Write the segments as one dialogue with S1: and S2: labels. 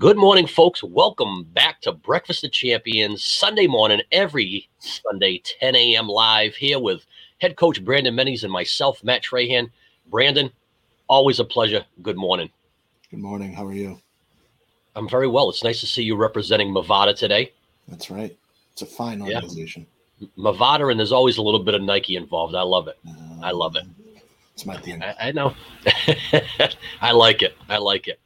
S1: Good morning, folks. Welcome back to Breakfast of Champions Sunday morning, every Sunday, 10 a.m. live here with head coach Brandon Mennies and myself, Matt Trahan. Brandon, always a pleasure. Good morning.
S2: Good morning. How are you?
S1: I'm very well. It's nice to see you representing Movada today.
S2: That's right. It's a fine organization.
S1: Yeah. Movada, and there's always a little bit of Nike involved. I love it. Uh, I love it.
S2: It's my thing.
S1: I, I know. I like it. I like it.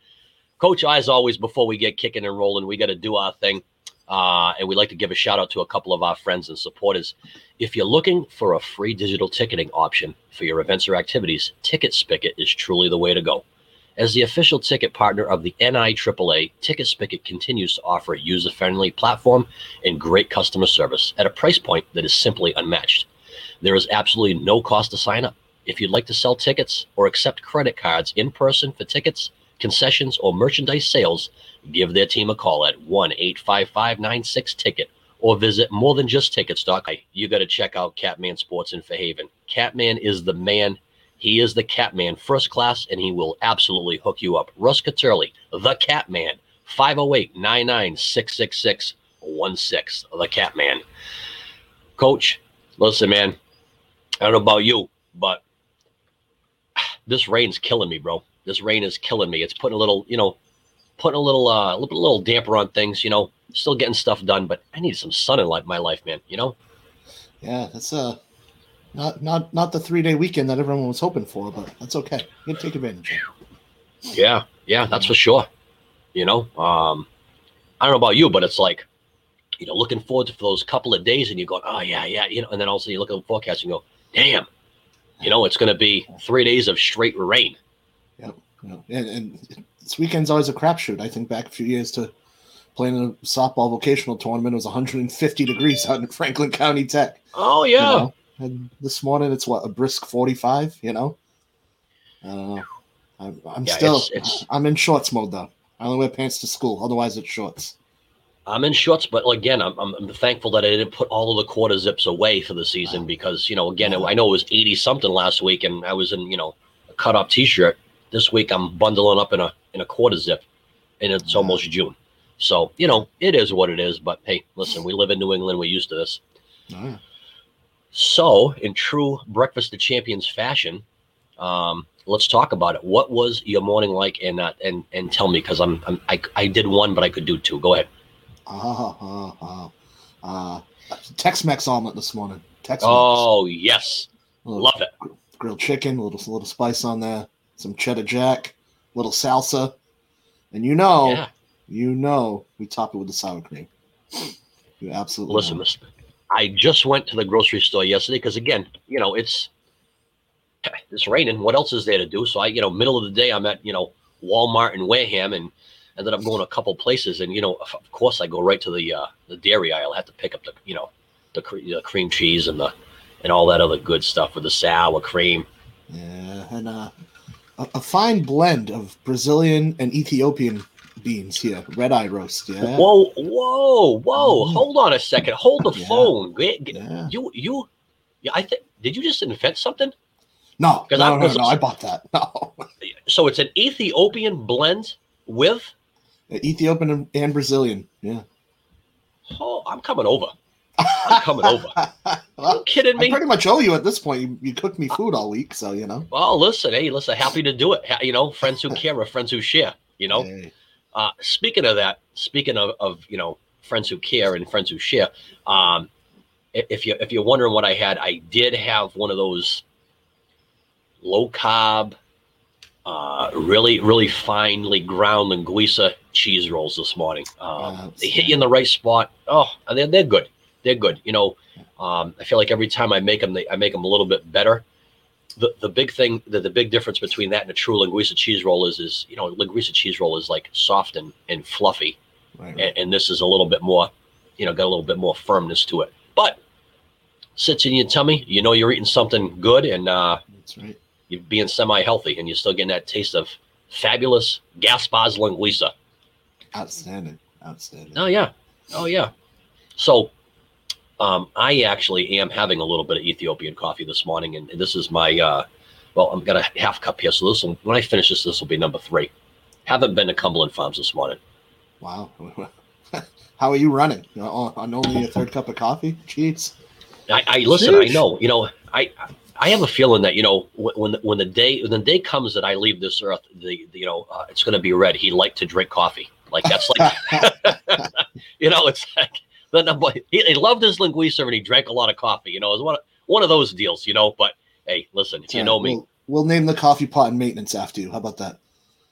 S1: Coach, as always, before we get kicking and rolling, we got to do our thing. Uh, and we'd like to give a shout out to a couple of our friends and supporters. If you're looking for a free digital ticketing option for your events or activities, Ticket Spicket is truly the way to go. As the official ticket partner of the NIAAA, Ticket Spicket continues to offer a user friendly platform and great customer service at a price point that is simply unmatched. There is absolutely no cost to sign up. If you'd like to sell tickets or accept credit cards in person for tickets, concessions, or merchandise sales, give their team a call at 1 855 96 Ticket or visit more than just morethanjusttickets.com. You got to check out Catman Sports in Fairhaven. Catman is the man. He is the Catman first class, and he will absolutely hook you up. Russ Caterli, the Catman, 508 996 16. The Catman. Coach, listen, man, I don't know about you, but this rain's killing me, bro this rain is killing me. It's putting a little, you know, putting a little, uh, a little, little damper on things. You know, still getting stuff done, but I need some sun in my life, man. You know.
S2: Yeah, that's uh, not not not the three day weekend that everyone was hoping for, but that's okay. You take advantage.
S1: Yeah, yeah, that's for sure. You know, um, I don't know about you, but it's like, you know, looking forward to those couple of days, and you go, oh yeah, yeah, you know, and then also you look at the forecast and go, damn, you know, it's going to be three days of straight rain.
S2: Yep. Yep. And, and this weekend's always a crapshoot. I think back a few years to playing a softball vocational tournament. It was 150 degrees out in Franklin County Tech.
S1: Oh yeah.
S2: You know? And this morning it's what a brisk 45. You know. Uh, I'm, I'm yeah, still. It's, it's, I'm in shorts mode though. I only wear pants to school. Otherwise, it's shorts.
S1: I'm in shorts, but again, I'm, I'm, I'm, thankful that I didn't put all of the quarter zips away for the season because you know, again, yeah. I know it was 80 something last week, and I was in you know a cut off t-shirt, this week I'm bundling up in a in a quarter zip, and it's almost June. So you know it is what it is. But hey, listen, we live in New England. We're used to this. So, in true Breakfast of Champions fashion, um, let's talk about it. What was your morning like? And uh, and and tell me because I'm, I'm I, I did one, but I could do two. Go ahead.
S2: Uh, uh, uh, uh Tex-Mex omelet this morning. Tex-Mex.
S1: Oh yes, love it.
S2: Grilled chicken, a little a little spice on there some cheddar jack, little salsa, and you know, yeah. you know, we top it with the sour cream. You absolutely
S1: listen. Know. I just went to the grocery store yesterday because again, you know, it's it's raining. What else is there to do? So I, you know, middle of the day, I'm at you know Walmart in Wareham, and ended up going a couple places, and you know, of course, I go right to the uh, the dairy aisle. I have to pick up the you know the, cre- the cream cheese and the and all that other good stuff with the sour cream.
S2: Yeah, and uh, a, a fine blend of Brazilian and Ethiopian beans here. Red eye roast. Yeah.
S1: Whoa, whoa, whoa! Mm. Hold on a second. Hold the yeah. phone. Yeah. You, you, yeah. I think. Did you just invent something?
S2: No, no, I, no, no, I bought that. No.
S1: So it's an Ethiopian blend with
S2: Ethiopian and Brazilian. Yeah.
S1: Oh, I'm coming over. I'm coming over. well, you kidding me?
S2: I pretty much owe you at this point. You, you cooked me food all week, so you know.
S1: Well, listen, hey, listen, happy to do it. You know, friends who care are friends who share. You know. Hey. Uh, speaking of that, speaking of, of you know friends who care and friends who share, um, if you if you're wondering what I had, I did have one of those low carb, uh, really really finely ground linguiça cheese rolls this morning. Um, they hit you in the right spot. Oh, they're they're good they're good. You know, um, I feel like every time I make them, they, I make them a little bit better. The, the big thing, the, the big difference between that and a true linguiça cheese roll is, is you know, linguiça cheese roll is like soft and, and fluffy, right. And, and, this is a little bit more, you know, got a little bit more firmness to it. But sits in your tummy, you know, you're eating something good, and uh,
S2: that's right.
S1: You're being semi-healthy, and you're still getting that taste of fabulous Gaspar's linguiça.
S2: Outstanding, outstanding.
S1: Oh yeah, oh yeah. So um, I actually am having a little bit of Ethiopian coffee this morning, and, and this is my uh, well, I've got a half cup here. So this will, when I finish this, this will be number three. Haven't been to Cumberland Farms this morning.
S2: Wow. How are you running? On only a third cup of coffee? Jeez.
S1: I, I listen. Sheesh. I know. You know. I I have a feeling that you know when the, when the day when the day comes that I leave this earth, the, the you know uh, it's going to be red. He liked to drink coffee. Like that's like, you know, it's like the number. He, he, loved his linguiça and he drank a lot of coffee. You know, it was one of, one of those deals. You know, but hey, listen, if you know me,
S2: we'll, we'll name the coffee pot and maintenance after you. How about that?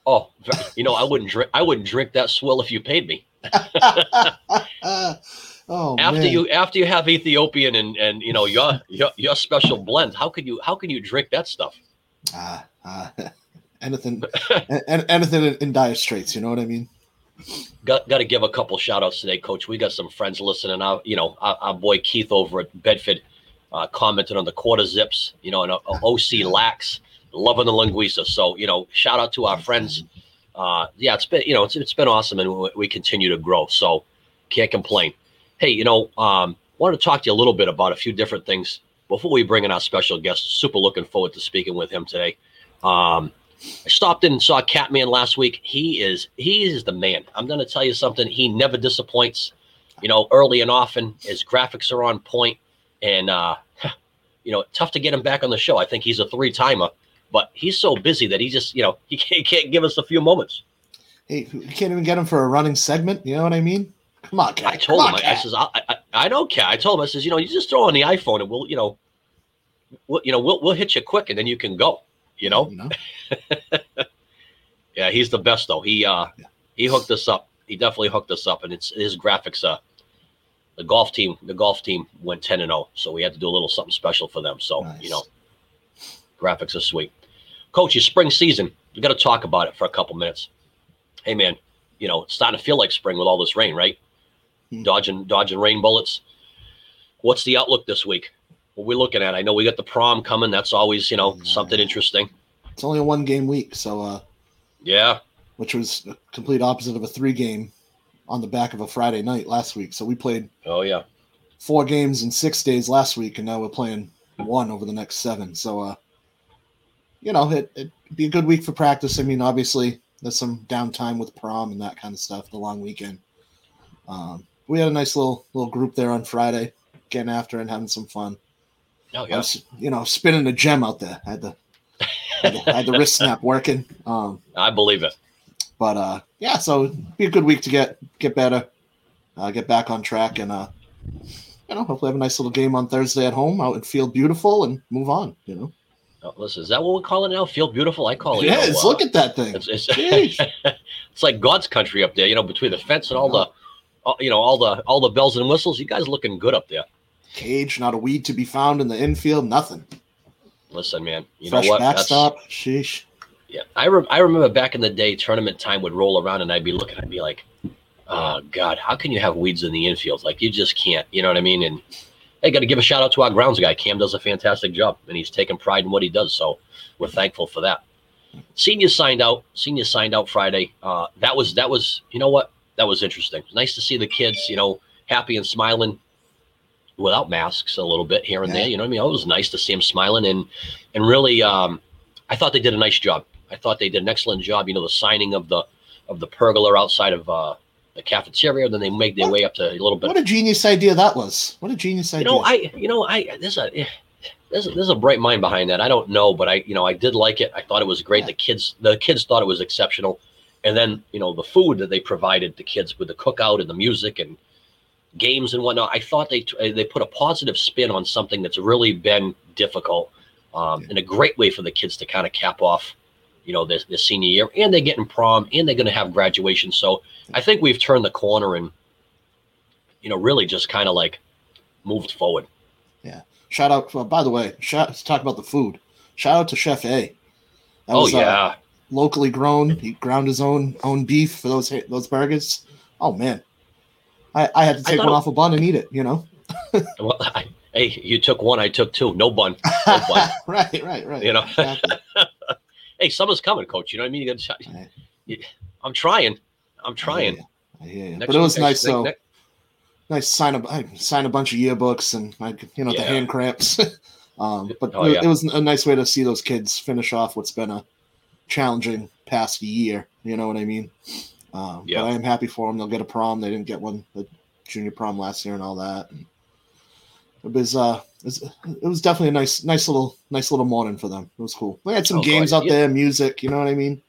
S1: Oh, you know, I wouldn't drink. I wouldn't drink that swill if you paid me. oh, after man. you after you have Ethiopian and and you know your your your special blend, how could you how can you drink that stuff?
S2: Ah, uh, uh, anything, anything in, in dire straits. You know what I mean?
S1: Got got to give a couple shout outs today, Coach. We got some friends listening. Our, you know, our, our boy Keith over at Bedford uh, commented on the quarter zips. You know, and uh, OC Lax loving the linguiça. So you know, shout out to our friends. Uh, yeah, it's been you know it's, it's been awesome, and we, we continue to grow. So can't complain. Hey, you know, um, wanted to talk to you a little bit about a few different things before we bring in our special guest. Super looking forward to speaking with him today. Um, I stopped in and saw Catman last week. He is he is the man. I'm going to tell you something. He never disappoints. You know, early and often, his graphics are on point, and uh, you know, tough to get him back on the show. I think he's a three timer, but he's so busy that he just you know he can't, he can't give us a few moments.
S2: Hey, you can't even get him for a running segment. You know what I mean? Come on, Cat.
S1: I told
S2: Come
S1: him.
S2: On,
S1: I, I says I, I, I don't care. I told him I says you know you just throw on the iPhone and we'll you know we'll, you know we'll we'll hit you quick and then you can go. You know. Know? yeah, he's the best though. He uh yeah. he hooked us up. He definitely hooked us up, and it's his graphics. Uh, the golf team, the golf team went ten and zero, oh, so we had to do a little something special for them. So nice. you know, graphics are sweet. Coach, your spring season, we got to talk about it for a couple minutes. Hey man, you know it's starting to feel like spring with all this rain, right? Hmm. Dodging dodging rain bullets. What's the outlook this week? What we're looking at? I know we got the prom coming. That's always you know something interesting.
S2: It's only a one game week, so uh,
S1: yeah,
S2: which was a complete opposite of a three game on the back of a Friday night last week. So we played.
S1: Oh yeah.
S2: Four games in six days last week, and now we're playing one over the next seven. So, uh, you know, it, it'd be a good week for practice. I mean, obviously, there's some downtime with prom and that kind of stuff, the long weekend. Um, we had a nice little little group there on Friday, getting after and having some fun.
S1: Oh yeah.
S2: Was, you know, spinning a gem out there. I had the had the, had the wrist snap working. Um,
S1: I believe it.
S2: But uh, yeah, so be a good week to get get better, uh, get back on track, and uh, you know, hopefully have a nice little game on Thursday at home out in Field Beautiful and move on. You know.
S1: Oh, listen, is that what we call it now? Field Beautiful? I call it.
S2: Yes, you know, uh, look at that thing.
S1: It's, it's, it's, like God's country up there. You know, between the fence and all the, all, you know, all the all the bells and whistles. You guys looking good up there.
S2: Cage, not a weed to be found in the infield. Nothing.
S1: Listen, man. You
S2: Fresh
S1: know what?
S2: Backstop. That's, Sheesh.
S1: Yeah, I re- I remember back in the day, tournament time would roll around, and I'd be looking, I'd be like, "Oh God, how can you have weeds in the infield? Like you just can't." You know what I mean? And I got to give a shout out to our grounds guy. Cam does a fantastic job, and he's taking pride in what he does. So we're thankful for that. Seniors signed out. Seniors signed out Friday. Uh, that was that was you know what that was interesting. Nice to see the kids, you know, happy and smiling without masks a little bit here and yeah. there. You know what I mean? it was nice to see him smiling and and really, um, I thought they did a nice job. I thought they did an excellent job. You know, the signing of the of the pergola outside of uh, the cafeteria. Then they make their what, way up to a little bit.
S2: What a genius idea that was! What a genius idea.
S1: You know, I you know I there's a there's a, there's a bright mind behind that. I don't know, but I you know I did like it. I thought it was great. Yeah. The kids the kids thought it was exceptional. And then you know the food that they provided the kids with the cookout and the music and games and whatnot. I thought they uh, they put a positive spin on something that's really been difficult, um, yeah. and a great way for the kids to kind of cap off, you know, this, this senior year. And they're getting prom, and they're going to have graduation. So I think we've turned the corner and, you know, really just kind of like moved forward.
S2: Yeah. Shout out. Uh, by the way, shout, let's talk about the food. Shout out to Chef A.
S1: That oh was, uh, yeah. Uh,
S2: locally grown. He ground his own own beef for those those burgers. Oh man, I, I had to take one off a bun and eat it. You know.
S1: well, I, hey, you took one, I took two. No bun. No
S2: bun. right, right, right.
S1: You know. Exactly. hey, summer's coming, coach. You know what I mean? You. Right. I'm trying. I'm trying.
S2: I hear you. But it was nice though. Next, nice sign a I sign a bunch of yearbooks and like you know yeah. the hand cramps. um, but oh, yeah. it was a nice way to see those kids finish off what's been a challenging past year. You know what I mean? Um,
S1: Yeah.
S2: But I am happy for them. They'll get a prom. They didn't get one, the junior prom last year and all that. And it was uh, it was, it was definitely a nice, nice little, nice little morning for them. It was cool. We had some
S1: Oh,
S2: games
S1: God.
S2: out
S1: Yeah.
S2: there, music. You know what I mean?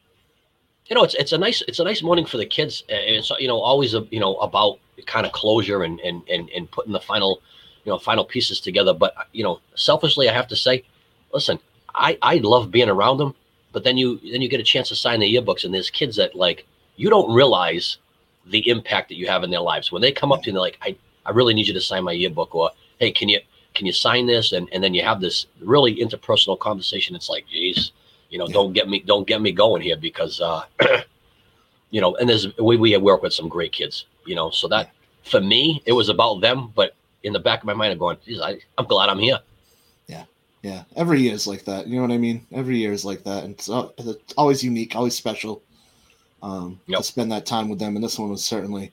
S1: you know, it's it's a nice it's a nice morning for the kids. and It's you know always a, you know about kind of closure and and and and putting the final you know final pieces together. But you know, selfishly, I have to say, listen, I I love being around them. But then you then you get a chance to sign the yearbooks, and there's kids that like you don't realize the impact that you have in their lives when they come up to you and they're like, I I really need you to sign my yearbook, or hey, can you can you sign this? And and then you have this really interpersonal conversation. It's like, geez, you know,
S2: Yeah.
S1: don't get me don't get me going here because uh you know, and there's we we work with some great kids, you know, so that for me it was about them, but in the back of my mind I'm going, geez, I, I'm glad I'm here.
S2: Yeah, Yeah. every year is like that. You know what I mean? Every year is like that, and it's, it's always unique, always special. Um,
S1: Yep.
S2: to spend that time with them, and this one was certainly,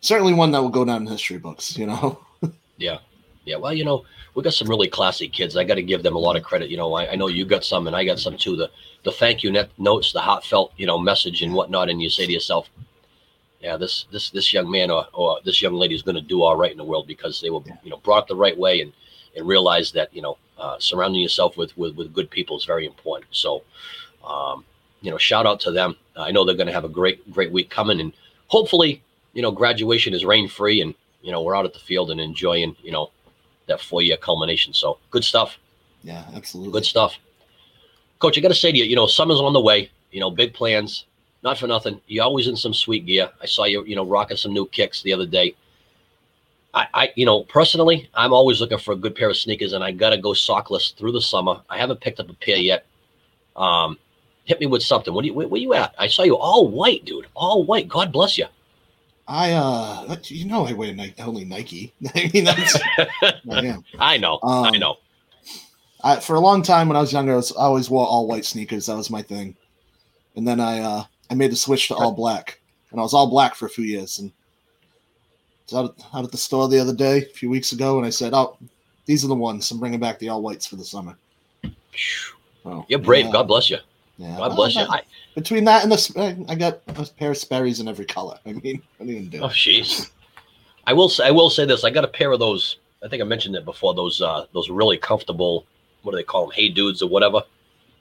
S2: certainly one that will go down in history books. You know?
S1: Yeah. Yeah. Well, you know, we got some really classy kids. I got to give them a lot of credit. You know, I, I know you got some and I got some too. The the thank you net notes, the heartfelt, you know, message and whatnot. And you say to yourself, yeah, this this this young man or, or this young lady is going to do all right in the world because they were,
S2: Yeah.
S1: you know, brought the right way and and realize that, you know, uh, surrounding yourself with, with with good people is very important. So, um, you know, shout out to them. I know they're going to have a great great week coming and hopefully, you know, graduation is rain free and you know we're out at the field and enjoying, you know, that four year culmination. So good stuff.
S2: Yeah, absolutely.
S1: Good stuff. Coach, I got to say to you, you know, summer's on the way. You know, big plans. Not for nothing. You're always in some sweet gear. I saw you, you know, rocking some new kicks the other day. I, I, you know, personally, I'm always looking for a good pair of sneakers, and I gotta go sockless through the summer. I haven't picked up a pair yet. Um, hit me with something. What do you, where, where you at? I saw you all white, dude. All white. God bless you.
S2: I uh, that- you know, I wear Nike, only Nike. I mean, that's I.
S1: I know. I
S2: Um,
S1: know.
S2: I, for a long time when I was younger, I, was, I always wore all white sneakers. That was my thing. And then I uh, I made the switch to all black, and I was all black for a few years. And I was out at, out at the store the other day, a few weeks ago, and I said, "Oh, these are the ones. I'm bringing back the all whites for the summer." Oh,
S1: You're brave. God bless you.
S2: Yeah.
S1: God bless you. I,
S2: Between that and the, I got a pair of Sperry's in every color. I mean, what do you do?
S1: Oh, jeez. I will say, I will say this. I got a pair of those. I think I mentioned it before. Those uh, those really comfortable. What do they call them? Hey dudes or whatever.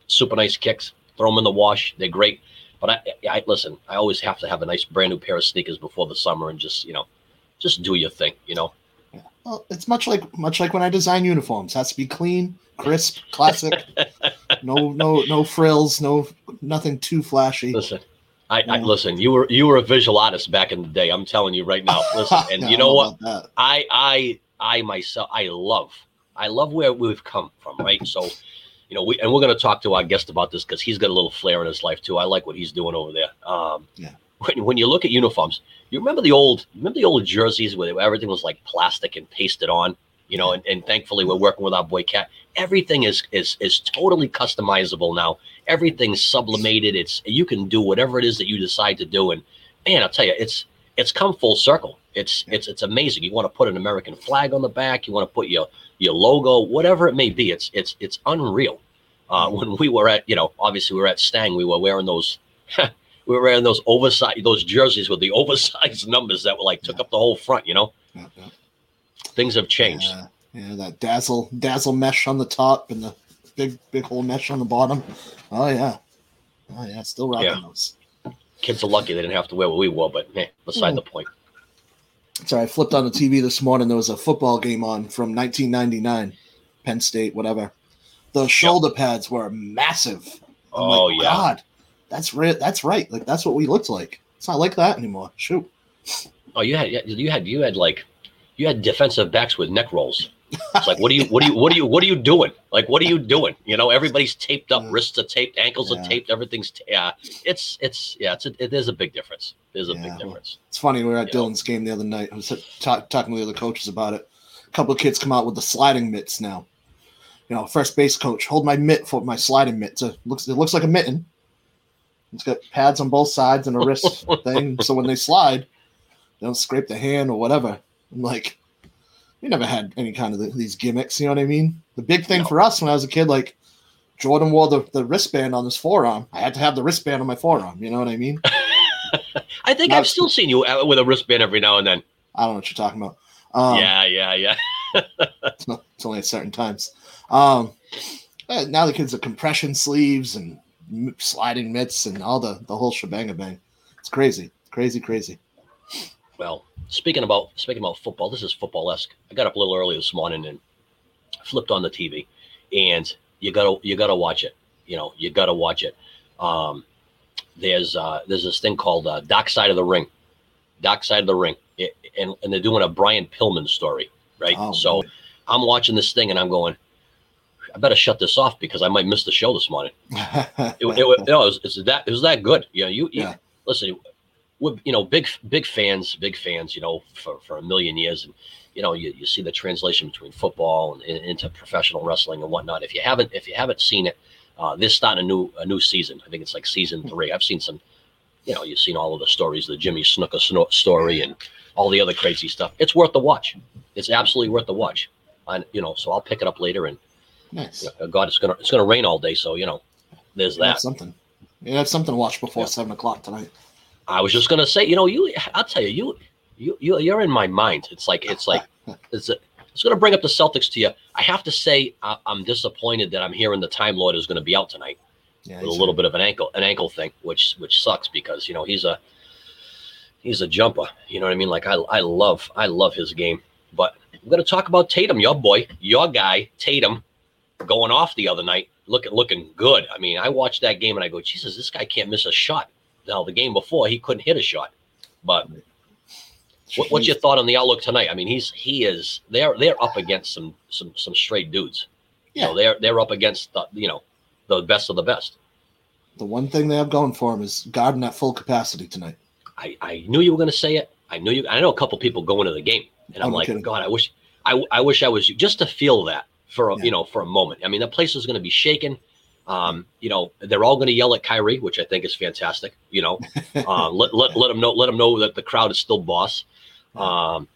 S1: Super nice kicks. Throw them in the wash. They're great. But I, I listen. I always have to have a nice brand new pair of sneakers before the summer and just you know, just do your thing. You know.
S2: Well, it's much like much like when I design uniforms. Has to be clean, crisp, classic. no, no, no frills. No, nothing too flashy.
S1: Listen. I, I listen. You were you were a visual artist back in the day. I'm telling you right now. Listen, and you know what? I I I myself I love I love where we've come from, right? So, you know, we and we're going to talk to our guest about this because he's got a little flair in his life too. I like what he's doing over there. Um,
S2: Yeah.
S1: When, when you look at uniforms, you remember the old remember the old jerseys where everything was like plastic and pasted on, you know. And, and thankfully, we're working with our boy Cat. Everything is is is totally customizable now. Everything's sublimated. It's you can do whatever it is that you decide to do. And man, I'll tell you, it's it's come full circle. It's it's it's amazing. You want to put an American flag on the back. You want to put your your logo, whatever it may be. It's it's it's unreal. Uh, when we were at you know obviously we were at Stang, we were wearing those. we were wearing those oversized those jerseys with the oversized numbers that were like took up the whole front. You know,
S2: Yeah, yeah.
S1: things have changed.
S2: Yeah, yeah, that dazzle dazzle mesh on the top and the big big hole mesh on the bottom. Oh yeah, oh yeah, still rocking
S1: Yeah.
S2: those.
S1: Kids are lucky they didn't have to wear what we wore, but eh, beside
S2: Hmm.
S1: the point.
S2: Sorry, I flipped on the TV this morning. There was a football game on from 1999, Penn State, whatever. The shoulder pads were massive. I'm
S1: Oh
S2: like,
S1: yeah,
S2: God, that's right. That's right. Like that's what we looked like. It's not like that anymore. Shoot.
S1: oh you had you had you had like you had defensive backs with neck rolls. It's like, what are you, what are you, what are you, what are you doing? Like, what are you doing? You know, everybody's taped up,
S2: Yeah.
S1: wrists are taped, ankles
S2: Yeah.
S1: are taped, everything's, ta- yeah, it's, it's, yeah, it's, a, it is a big difference. There's a
S2: Yeah,
S1: big difference.
S2: It's funny. We were at. Dylan's game the other night. I was ta- talking to the other coaches about it. A couple of kids come out with the sliding mitts now. You know, first base coach, hold my mitt for my sliding mitt. So it looks it looks like a mitten. It's got pads on both sides and a wrist thing. So when they slide, they don't scrape the hand or whatever. I'm like, we never had any kind of the, these gimmicks. You know what I mean? The big thing
S1: No.
S2: for us when I was a kid, like Jordan wore the, the wristband on his forearm. I had to have the wristband on my forearm. You know what I mean?
S1: I think I've still seen you uh, with a wristband every now and then.
S2: I don't know what you're talking about. Um,
S1: yeah, yeah, yeah.
S2: it's, not, it's only at certain times. Um, now the kids have compression sleeves and sliding mitts and all the the whole shebang bang. It's crazy, crazy, crazy.
S1: Well, speaking about speaking about football, this is football esque. I got up a little early this morning and flipped on the TV, and you gotta you gotta watch it. You know, you gotta watch it. Um, there's uh, there's this thing called uh, Dark Side of the Ring, Dark Side of the Ring, it, and and they're doing a Brian Pillman story, right?
S2: Oh,
S1: so
S2: boy.
S1: I'm watching this thing and I'm going, I better shut this off because I might miss the show this morning. It, it, it, it was, it's that it was that good. You know, you, you listen. We're you know big big fans, big fans. You know, for, for a million years, and you know you, you see the translation between football and, and into professional wrestling and whatnot. If you haven't if you haven't seen it, uh, they're starting a new a new season. I think it's like season three. I've seen some. You know, you've seen all of the stories, the Jimmy Snuka sno- story, and all the other crazy stuff. It's worth the watch. It's absolutely worth the watch. And you know, so I'll pick it up later. And
S2: nice.
S1: God, it's gonna it's gonna rain all day, so you know, there's that.
S2: That's something. Yeah, that's something to watch before
S1: Yeah.
S2: seven o'clock tonight.
S1: I was just gonna say, you know, you. I'll tell you, you, you, you you're in my mind. It's like it's like it's. A, it's gonna bring up the Celtics to you. I have to say, I, I'm disappointed that I'm hearing the Time Lord is gonna be out tonight
S2: Yeah,
S1: with a little bit of an ankle an ankle thing, which which sucks because you know he's a he's a jumper. You know what I mean? Like I I love I love his game. But we're gonna talk about Tatum, your boy, your guy, Tatum, going off the other night, looking looking good. I mean, I watched that game and I go, Jesus, this guy can't miss a shot. Now the game before he couldn't hit a shot. But what, what's your thought on the outlook tonight? I mean, he's he is they're they're up against some some some straight dudes. You know, they're they're up against the you know the best of the best.
S2: The one thing they have going for them is Garden at full capacity tonight.
S1: I, I knew you were going to say it. I knew you. I know a couple people going to the game, and I'm
S2: no
S1: like,
S2: kidding.
S1: God, I wish, I, I wish I was you, just to feel that for a,
S2: Yeah.
S1: you know for a moment. I mean, the place is going to be shaken. Um, you know, they're all going to yell at Kyrie, which I think is fantastic. You know, um, let let let them know let them know that the crowd is still boss. Um,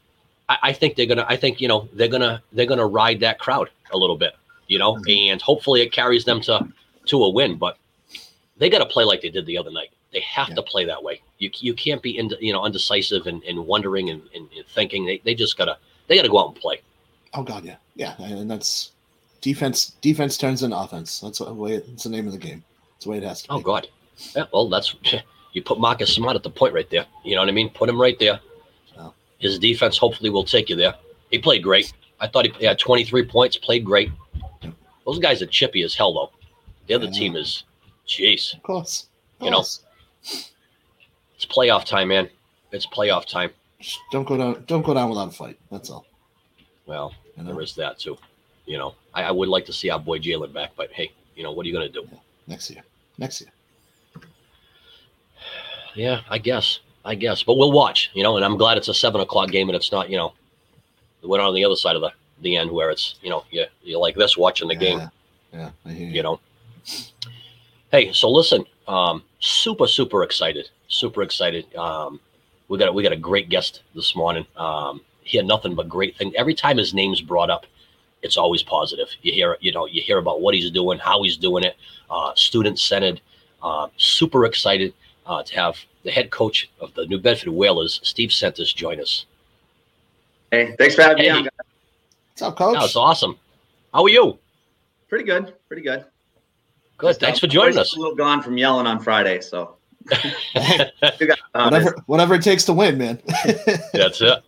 S1: I, I think they're gonna. I think you know they're gonna they're gonna ride that crowd a little bit. You know,
S2: Mhm.
S1: and hopefully it carries them to to a win. But they got to play like they did the other night. They have
S2: Yeah.
S1: to play that way. You you can't be ind- you know undecisive and, and wondering and, and, and thinking. They, they just gotta they gotta go out and play.
S2: Oh god, yeah, yeah, and that's defense. Defense turns into offense. That's the way. It's the name of the game. It's the way it has to oh, be.
S1: Oh God, yeah. Well, that's you put Marcus Smart at the point right there. You know what I mean? Put him right there.
S2: Oh.
S1: His defense hopefully will take you there. He played great. I thought he, had 23 points. Played great. Those guys are chippy as hell though. The other
S2: Yeah.
S1: team is, jeez,
S2: Of course. Of
S1: You know. it's playoff time, man. It's playoff time.
S2: Don't go down. Don't go down without a fight. That's all.
S1: Well,
S2: Know?
S1: there is that too. You know, I, I would like to see our boy Jalen back, but hey, you know what are you gonna do?
S2: Next year. Next year.
S1: Yeah, I guess. I guess. But we'll watch, you know, and I'm glad it's a seven o'clock game and it's not, you know, we're on the other side of the, the end where it's, you know, you you're like this watching the game,
S2: Yeah. Yeah. I hear you.
S1: you know. Hey, so listen, um, super, super excited. Super excited. Um, we got we got a great guest this morning. Um, he had nothing but great things. Every time his name's brought up, it's always positive. You hear, you know, you hear about what he's doing, how he's doing it. Uh, student centered. Uh, super excited uh, to have the head coach of the New Bedford Whalers, Steve Sentis, join us.
S3: Hey, thanks for having
S1: Hey.
S3: me on. guys.
S2: What's up, coach?
S1: That's awesome. How are you?
S3: Pretty good. Pretty good.
S1: Good.
S3: Just,
S1: Thanks
S3: uh,
S1: for joining
S3: voice
S1: us.
S3: is A little gone from yelling on Friday, so got um,
S2: whatever, whatever it takes to win, man.
S1: That's it.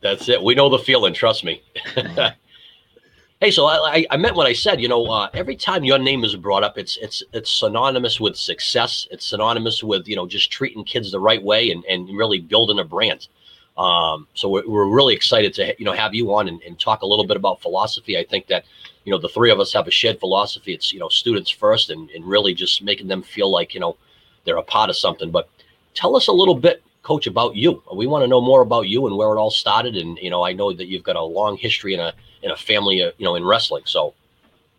S1: That's it. We know the feeling. Trust me. hey, so I, I, I meant what I said. You know, uh, every time your name is brought up, it's it's it's synonymous with success. It's synonymous with you know just treating kids the right way and, and really building a brand. Um, so we're, we're really excited to you know have you on and, and talk a little bit about philosophy. I think that you know the three of us have a shared philosophy. It's you know students first and, and really just making them feel like you know they're a part of something. But tell us a little bit coach about you we want to know more about you and where it all started and you know i know that you've got a long history in a in a family uh, you know in wrestling so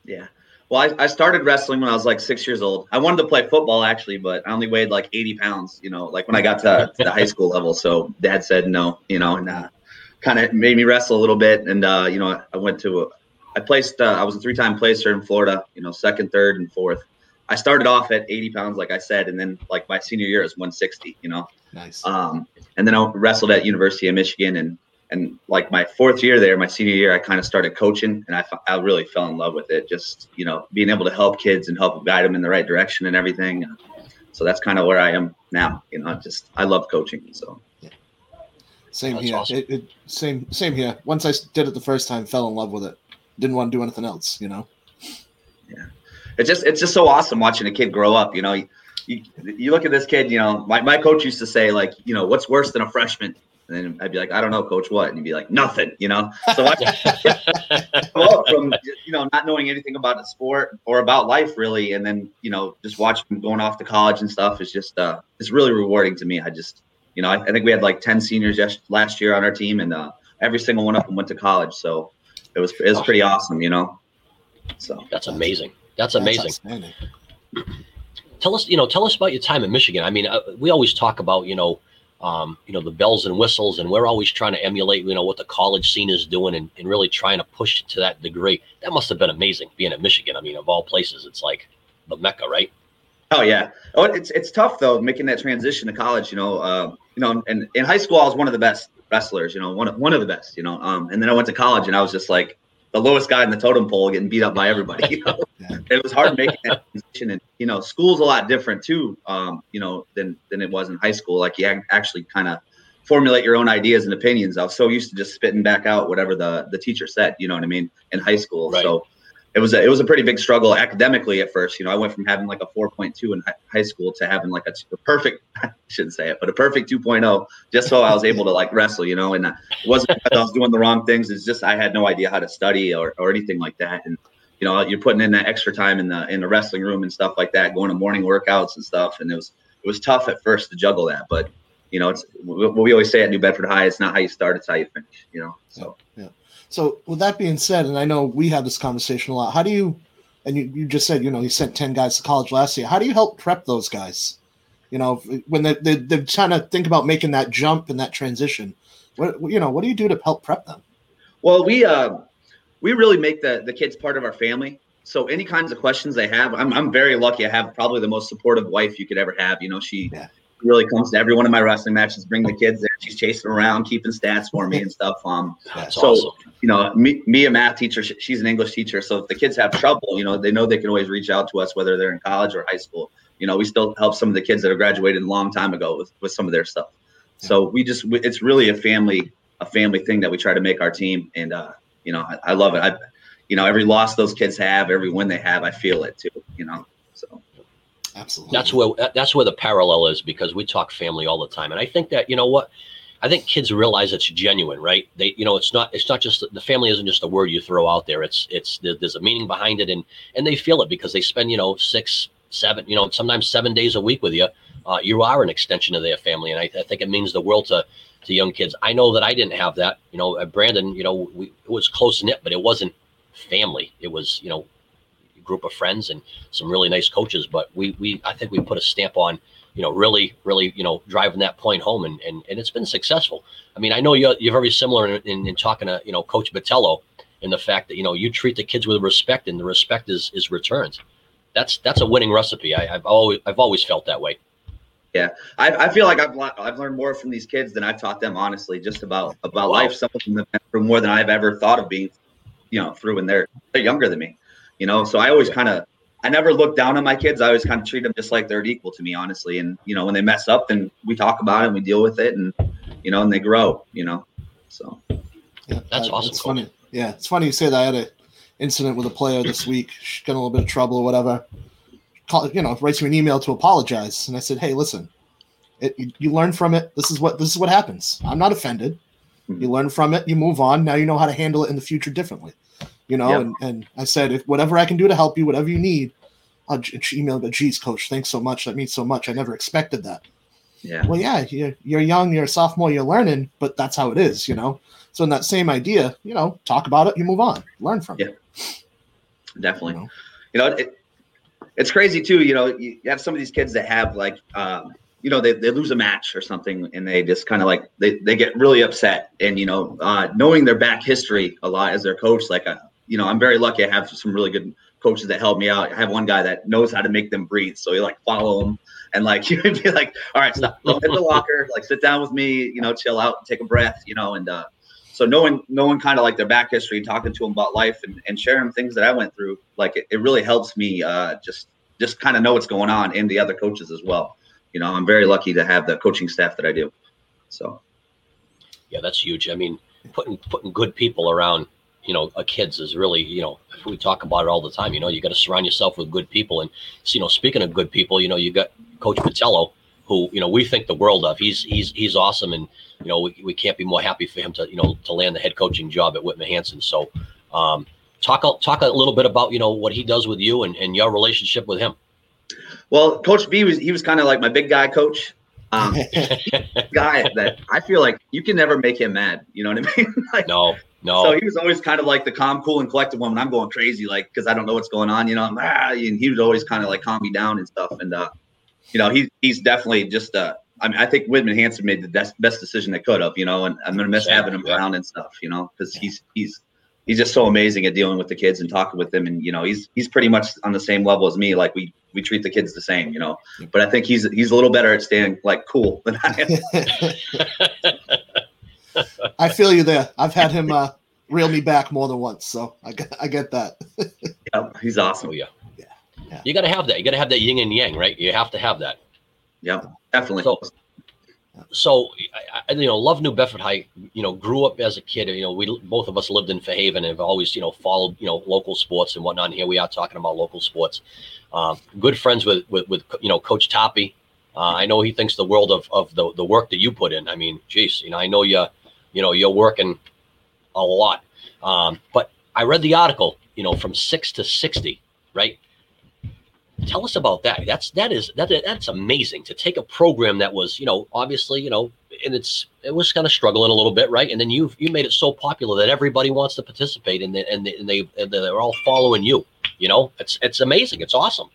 S3: yeah. Well, I, I started wrestling when I was like six years old. I wanted to play football actually, but I only weighed like 80 pounds, you know, like when I got to, to the high school level. So dad said no, you know, and uh, kind of made me wrestle a little bit. And, uh, you know, I went to, a, I placed, uh, I was a three time placer in Florida, you know, second, third, and fourth. I started off at 80 pounds, like I said, and then like my senior year is 160. You know,
S2: Nice.
S3: um, and then I wrestled at University of Michigan, and and like my fourth year there, my senior year, I kind of started coaching, and I I really fell in love with it. Just you know, being able to help kids and help guide them in the right direction and everything. So that's kind of where I am now. You know, just I love coaching. So Yeah.
S2: Same
S1: That's
S2: here.
S1: awesome.
S2: It, it, same same here. Once I did it the first time, fell in love with it. Didn't want to do anything else. You know.
S3: It's just it's just so awesome watching a kid grow up. You know, you, you, you look at this kid. You know, my, my coach used to say like, you know, what's worse than a freshman? And then I'd be like, I don't know, coach, what? And he'd be like, nothing. You know, so I up from you know not knowing anything about the sport or about life really, and then you know just watching him going off to college and stuff is just uh it's really rewarding to me. I just you know I, I think we had like ten seniors yes, last year on our team, and uh, every single one of them went to college, so it was it was pretty awesome. You know, so.
S1: That's amazing. That's
S2: That's
S1: amazing.
S2: outstanding.
S1: tell us, you know, tell us about your time in Michigan. I mean, uh, we always talk about, you know, um, you know, the bells and whistles, and we're always trying to emulate, you know, what the college scene is doing, and, and really trying to push it to that degree. That must have been amazing being at Michigan. I mean, of all places, it's like the mecca, right?
S3: Oh yeah. Oh, it's it's tough though making that transition to college. You know, uh, you know, and in high school I was one of the best wrestlers. You know, one of, one of the best. You know, um, and then I went to college and I was just like the lowest guy in the totem pole, getting beat up by everybody. You know,
S2: Yeah.
S3: it was hard making that transition. And you know, school's a lot different too. Um, you know, than than it was in high school. Like you actually kind of formulate your own ideas and opinions. I was so used to just spitting back out whatever the the teacher said. You know what I mean? In high school,
S1: Right.
S3: so it was a, it was a pretty big struggle academically at first. You know, I went from having like a 4.2 in high school to having like a perfect, I shouldn't say it, but a perfect 2.0 just so I was able to like wrestle, you know, and it wasn't I was doing the wrong things. It's just, I had no idea how to study or, or anything like that. And, you know, you're putting in that extra time in the, in the wrestling room and stuff like that, going to morning workouts and stuff. And it was, it was tough at first to juggle that, but you know, it's what we always say at New Bedford High, it's not how you start, it's how you finish, you know? So.
S2: So with that being said, and I know we have this conversation a lot. How do you? And you, you just said you know you sent ten guys to college last year. How do you help prep those guys? You know when they, they they're trying to think about making that jump and that transition. What you know what do you do to help prep them?
S3: Well, we uh, we really make the the kids part of our family. So any kinds of questions they have, I'm I'm very lucky. I have probably the most supportive wife you could ever have. You know, she
S2: Yeah.
S3: Really comes to every one of my wrestling matches, bring the kids there. She's chasing around, keeping stats for me and stuff. Um,
S1: That's
S3: So-
S1: awesome.
S3: you know, me, me a math teacher, she's an English teacher. So if the kids have trouble, you know, they know they can always reach out to us, whether they're in college or high school. You know, we still help some of the kids that have graduated a long time ago with, with some of their stuff. So we just, it's really a family, a family thing that we try to make our team. And, uh, you know, I, I love it. I, you know, every loss those kids have, every win they have, I feel it too, you know.
S2: Absolutely.
S1: That's where that's where the parallel is because we talk family all the time, and I think that you know what, I think kids realize it's genuine, right? They, you know, it's not it's not just the family isn't just a word you throw out there. It's it's there's a meaning behind it, and and they feel it because they spend you know six, seven, you know, sometimes seven days a week with you. Uh, you are an extension of their family, and I, I think it means the world to to young kids. I know that I didn't have that. You know, at Brandon, you know, we it was close knit, but it wasn't family. It was you know group of friends and some really nice coaches. But we we I think we put a stamp on you know really really you know driving that point home and and, and it's been successful. I mean I know you're you're very similar in, in, in talking to you know Coach Batello in the fact that you know you treat the kids with respect and the respect is is returned. That's that's a winning recipe. I, I've always I've always felt that way.
S3: Yeah, I, I feel like I've I've learned more from these kids than I've taught them. Honestly, just about about
S1: Wow.
S3: life. Some of them have been through more than I've ever thought of being, you know, through when they're they're younger than me. You know, so I always kind of I never look down on my kids. I always kind of treat them just like they're equal to me, honestly. And you know, when they mess up, then we talk about it and we deal with it, and you know, and they grow. You know, so
S2: Yeah,
S1: That's
S2: uh,
S1: awesome,
S2: It's funny. Yeah, it's funny you say that. I had an incident with a player this week. She got in a little bit of trouble or whatever. Call, you know, writes me an email to apologize, and I said, "Hey, listen, it, you, you learn from it. This is what this is what happens. I'm not offended. You learn from it. You move on. Now you know how to handle it in the future differently. You know."
S3: Yep.
S2: And, and I said, if whatever I can do to help you, whatever you need. I'll, j- emailed, but geez, coach, thanks so much. That means so much. I never expected that
S3: yeah,
S2: well yeah you're, you're young you're a sophomore you're learning but that's how it is you know so in that same idea you know talk about it you move on learn from it
S3: definitely.
S2: You know?
S3: You know, it, it's crazy too. You know, you have some of these kids that have like, um, you know, they, they lose a match or something and they just kind of like, they, they get really upset. And, you know, uh, knowing their back history a lot as their coach, like, uh, you know, I'm very lucky. I have some really good coaches that help me out. I have one guy that knows how to make them breathe. So you like follow him and like you'd be like, all right, stop, hit the locker, like sit down with me, you know, chill out, take a breath, you know, and uh, so knowing knowing kind of like their back history, talking to them about life and, and sharing things that I went through, like it, it really helps me uh, just just kind of know what's going on in the other coaches as well. You know, I'm very lucky to have the coaching staff that I do. So
S1: yeah, that's huge. I mean, putting putting good people around you know, a kids is really, you know, we talk about it all the time. You know, you got to surround yourself with good people. And you know, speaking of good people, you know, you got Coach Patello, who you know we think the world of. He's he's he's awesome, and you know we, we can't be more happy for him to you know to land the head coaching job at Whitman Hanson. So, um, talk talk a little bit about you know what he does with you and, and your relationship with him.
S3: Well, Coach B was he was kind of like my big guy coach. Um, guy that I feel like you can never make him mad. You know what I mean?
S1: like, no, no.
S3: So he was always kind of like the calm, cool, and collected one when I'm going crazy, like because I don't know what's going on. You know, I'm, ah, and he was always kind of like calm me down and stuff. And uh, you know, he's he's definitely just uh, I mean, I think Whitman Hanson made the best best decision they could have. You know, and I'm gonna miss yeah, having him yeah. around and stuff. You know, because he's he's he's just so amazing at dealing with the kids and talking with them. And you know, he's he's pretty much on the same level as me. Like we we treat the kids the same. You know, but I think he's he's a little better at staying like cool than I am.
S2: I feel you there. I've had him uh, reel me back more than once, so I get I get that.
S3: yeah, he's awesome.
S1: Oh, yeah. yeah. yeah. You got to have that. You got to have that yin and yang, right? You have to have that.
S3: Yeah, definitely.
S1: So, so I, you know, love New Bedford High. You know, grew up as a kid. You know, we both of us lived in Fairhaven and have always, you know, followed you know local sports and whatnot. And here we are talking about local sports. Um, good friends with, with with you know Coach Toppy. Uh, I know he thinks the world of of the the work that you put in. I mean, geez, you know, I know you, you know, you're working a lot. Um, but I read the article. You know, from six to sixty, right? Tell us about that. That's that is that that's amazing to take a program that was you know obviously you know and it's it was kind of struggling a little bit, right? And then you you made it so popular that everybody wants to participate and they, and they and they and they're all following you. You know, it's it's amazing. It's awesome.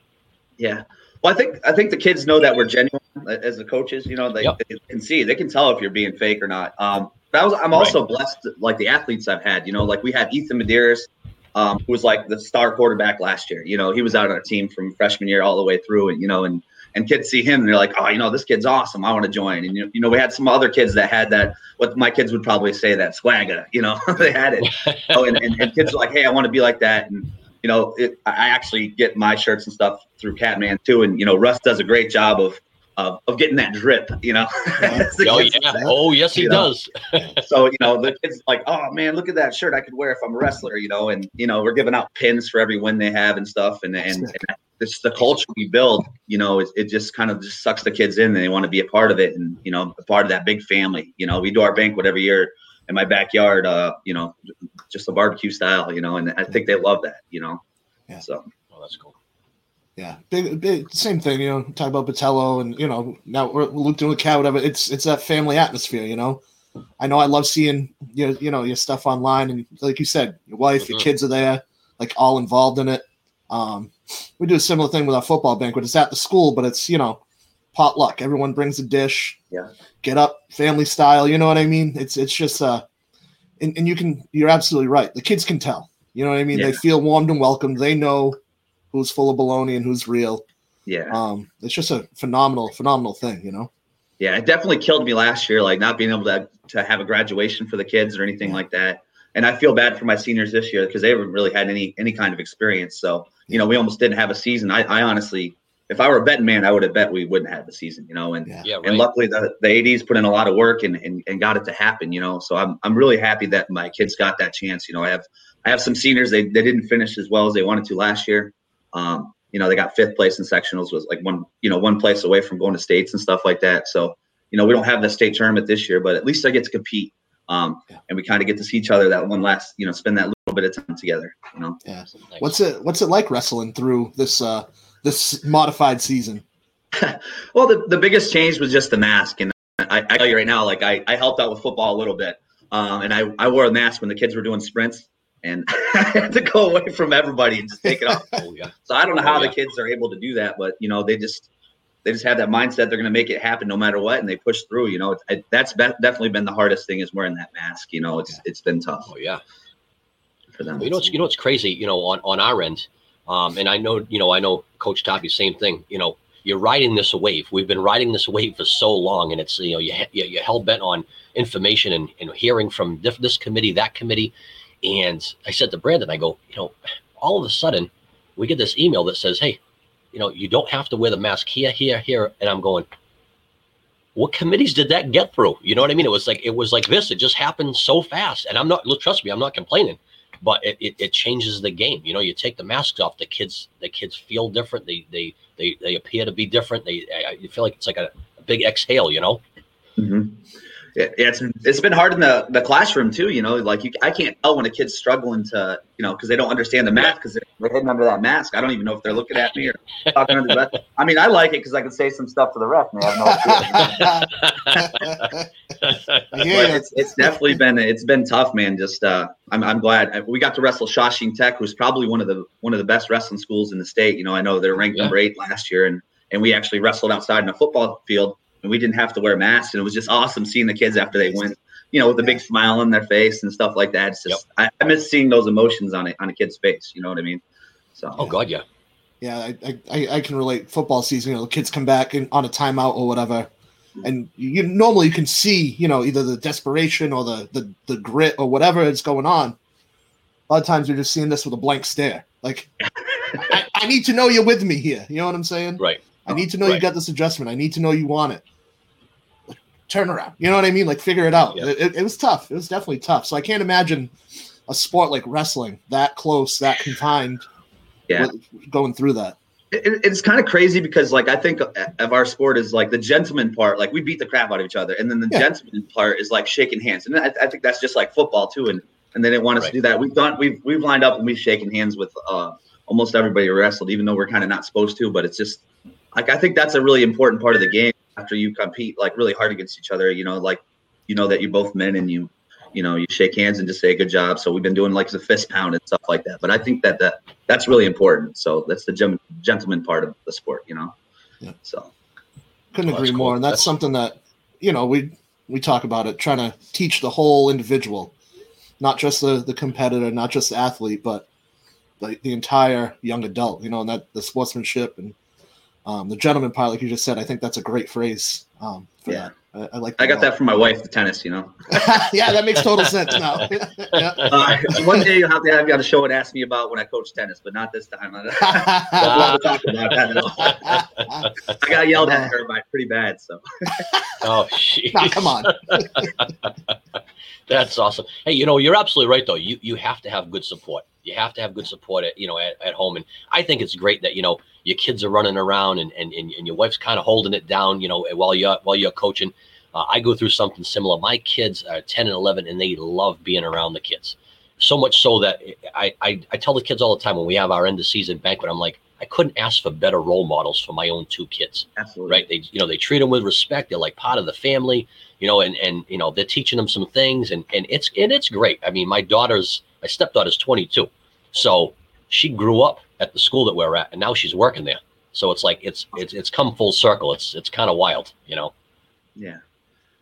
S3: Yeah. Well, I think I think the kids know that we're genuine as the coaches. You know, they, yep. they can see, they can tell if you're being fake or not. Um, but I was I'm also right. blessed, like the athletes I've had. You know, like we had Ethan Medeiros, um, who was like the star quarterback last year. You know, he was out on our team from freshman year all the way through, and you know, and and kids see him and they're like, oh, you know, this kid's awesome. I want to join. And you know, we had some other kids that had that. What my kids would probably say that swagger. You know, they had it. oh, and, and, and kids are like, hey, I want to be like that. And you know, it, I actually get my shirts and stuff through Catman too. And you know, Russ does a great job of of, of getting that drip, you know.
S1: oh, yeah. oh, yes, he does.
S3: so, you know, the kids like, oh man, look at that shirt I could wear if I'm a wrestler, you know, and you know, we're giving out pins for every win they have and stuff. And and, and it's the culture we build, you know, it, it just kind of just sucks the kids in and they want to be a part of it and you know, a part of that big family. You know, we do our banquet every year in my backyard, uh, you know, just a barbecue style, you know, and I think they love that, you know.
S1: Yeah. So oh, that's cool.
S2: Yeah, big, big, same thing. You know, talk about Patello, and you know, now we're looped in with cat, whatever. It's it's that family atmosphere. You know, I know I love seeing your you know your stuff online, and like you said, your wife, mm-hmm. your kids are there, like all involved in it. Um, we do a similar thing with our football banquet. It's at the school, but it's you know potluck. Everyone brings a dish.
S3: Yeah.
S2: Get up, family style. You know what I mean? It's it's just uh, and, and you can you're absolutely right. The kids can tell. You know what I mean? Yeah. They feel warmed and welcomed. They know who's full of baloney and who's real.
S3: Yeah.
S2: Um, it's just a phenomenal, phenomenal thing, you know?
S3: Yeah, it definitely killed me last year, like not being able to to have a graduation for the kids or anything like that. And I feel bad for my seniors this year because they haven't really had any any kind of experience. So, you know, we almost didn't have a season. I, I honestly if I were a betting man, I would have bet we wouldn't have the season, you know. And
S1: yeah. Yeah, right.
S3: and luckily the, the ADs put in a lot of work and, and and got it to happen, you know. So I'm I'm really happy that my kids got that chance. You know, I have I have some seniors they, they didn't finish as well as they wanted to last year. Um, you know, they got fifth place in sectionals, was like one, you know, one place away from going to states and stuff like that. So, you know, we don't have the state tournament this year, but at least I get to compete. Um, yeah. and we kind of get to see each other that one last, you know, spend that little bit of time together, you know?
S2: Yeah. What's it, what's it like wrestling through this, uh, this modified season?
S3: well, the, the biggest change was just the mask. And I, I tell you right now, like I, I helped out with football a little bit. Um, and I, I wore a mask when the kids were doing sprints and I had to go away from everybody and just take it off. oh, yeah. So I don't know how oh, yeah. the kids are able to do that, but you know, they just they just have that mindset they're going to make it happen no matter what, and they push through. You know, it, it, that's be- definitely been the hardest thing is wearing that mask. You know, it's yeah. it's been tough.
S1: Oh yeah.
S3: for them.
S1: You know what's you know what's crazy. You know on on our end, um, and I know you know I know Coach Tarpey same thing. You know you're riding this wave. We've been riding this wave for so long, and it's you know you you're hell bent on information and, and hearing from this, this committee, that committee. And I said to Brandon, I go, you know, all of a sudden we get this email that says, hey, you know, you don't have to wear the mask here, here, here. And I'm going, what committees did that get through? You know what I mean? It was like it was like this. It just happened so fast. And I'm not trust me, I'm not complaining, but it, it, it changes the game. You know, you take the masks off, the kids the kids feel different. They they they they appear to be different. They I, you feel like it's like a, a big exhale. You know.
S3: Mm-hmm yeah, it's it's been hard in the, the classroom too. You know, like you, I can't tell when a kid's struggling to, you know, because they don't understand the math because they're hidden under that mask. I don't even know if they're looking at me or talking under the I mean, I like it because I can say some stuff to the ref. And they have no yeah, it's it's definitely been it's been tough, man. Just uh, I'm I'm glad we got to wrestle Shawsheen Tech, who's probably one of the one of the best wrestling schools in the state. You know, I know they're ranked yeah. number eight last year, and and we actually wrestled outside in a football field and we didn't have to wear masks. And it was just awesome seeing the kids after they went, you know, with a big smile on their face and stuff like that. It's just, yep. I, I, miss seeing those emotions on a, on a kid's face. You know what I mean? So,
S1: oh God, yeah.
S2: Yeah, I, I, I can relate. Football season, you know, the kids come back in, on a timeout or whatever, and you normally you can see, you know, either the desperation or the the, the grit or whatever is going on. A lot of times you're just seeing this with a blank stare. Like, I, I, need to know you're with me here. You know what I'm saying?
S1: Right.
S2: I need to know right. you got this adjustment. I need to know you want it turn around. You know what I mean? Like figure it out. Yeah. It, it, was tough. It was definitely tough. So I can't imagine a sport like wrestling that close, that confined.
S3: Yeah,
S2: going through that.
S3: It, it's kind of crazy because like I think of our sport is like the gentleman part. Like we beat the crap out of each other, and then the yeah. gentleman part is like shaking hands. And I, I, think that's just like football too. And and they didn't want us right. to do that. We've done we've we've lined up and we've shaken hands with uh, almost everybody wrestled, even though we're kind of not supposed to. But it's just like I think that's a really important part of the game after you compete like really hard against each other, you know, like you know that you're both men and you you know you shake hands and just say good job. So we've been doing like the fist pound and stuff like that. But I think that that that's really important. So that's the gem- gentleman part of the sport, you know. Yeah. So
S2: couldn't agree cool. more, and that's, that's something that you know we we talk about it, trying to teach the whole individual, not just the the competitor, not just the athlete, but the, the entire young adult. You know, and that the sportsmanship and um, the gentleman part, like you just said, I think that's a great phrase. Um,
S3: yeah, I, I, like. I got that from my wife, the tennis. You know.
S2: yeah, that makes total sense now.
S3: yeah. uh, one day you'll have to have you on the show and ask me about when I coach tennis, but not this time. I talk about that at all. I got yelled at her by pretty bad. So.
S1: oh, shit!
S2: Nah, come on.
S1: That's awesome. Hey, you know, you're absolutely right though. You you have to have good support. You have to have good support at you know at, at home. And I think it's great that you know your kids are running around and and, and, and your wife's kind of holding it down, you know, while you're while you're coaching. Uh, I go through something similar. My kids are 10 and 11 and they love being around the kids. So much so that I, I, I tell the kids all the time when we have our end of season banquet, I'm like, I couldn't ask for better role models for my own two kids.
S3: Absolutely.
S1: Right. They, you know, they treat them with respect. They're like part of the family, you know, and, and, you know, they're teaching them some things and, and it's, and it's great. I mean, my daughter's, my stepdaughter's 22. So she grew up at the school that we're at and now she's working there. So it's like, it's, it's, it's come full circle. It's, it's kind of wild, you know?
S3: Yeah.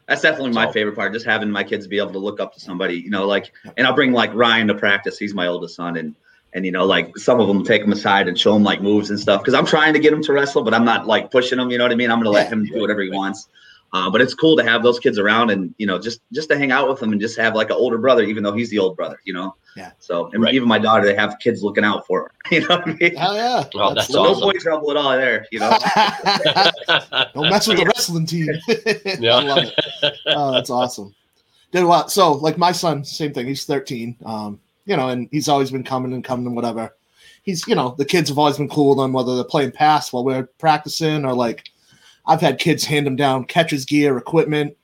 S3: That's definitely my so, favorite part. Just having my kids be able to look up to somebody, you know, like, and I'll bring like Ryan to practice. He's my oldest son. And, and you know, like some of them take him aside and show him like moves and stuff because I'm trying to get him to wrestle, but I'm not like pushing him. You know what I mean? I'm gonna let him do whatever he wants. Uh, but it's cool to have those kids around and you know just just to hang out with them and just have like an older brother, even though he's the old brother. You know.
S2: Yeah.
S3: So and right. even my daughter, they have kids looking out for her. You know what I mean?
S2: Hell yeah.
S1: Well, that's
S3: so
S1: awesome.
S3: no boy trouble at all there. You know.
S2: Don't mess with the wrestling team. yeah. I love it. Oh, that's awesome. Did a lot. So like my son, same thing. He's 13. Um, you know, and he's always been coming and coming and whatever he's you know the kids have always been cool with him whether they're playing pass while we're practicing or like I've had kids hand him down catches gear equipment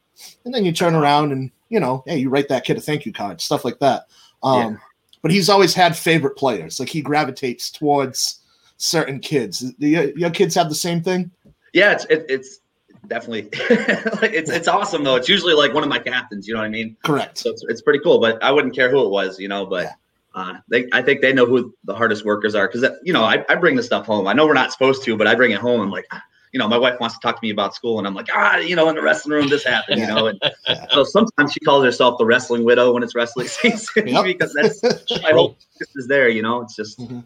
S2: and then you turn around and you know hey you write that kid a thank you card stuff like that. Um, yeah. but he's always had favorite players. Like he gravitates towards certain kids. Do your, your kids have the same thing?
S3: Yeah it's it, it's definitely it's it's awesome though. It's usually like one of my captains you know what i mean?
S2: Correct.
S3: So it's, it's pretty cool but i wouldn't care who it was you know but yeah. uh, they, I think they know who the hardest workers are because you know I, I bring the stuff home. I know we're not supposed to, but I bring it home. I'm like, you know, my wife wants to talk to me about school, and I'm like, ah, you know, in the wrestling room, this happened, you know. And
S2: Yeah.
S3: so sometimes she calls herself the wrestling widow when it's wrestling season
S2: Yep.
S3: because that's I hope this is there, you know. It's just
S2: Mhm.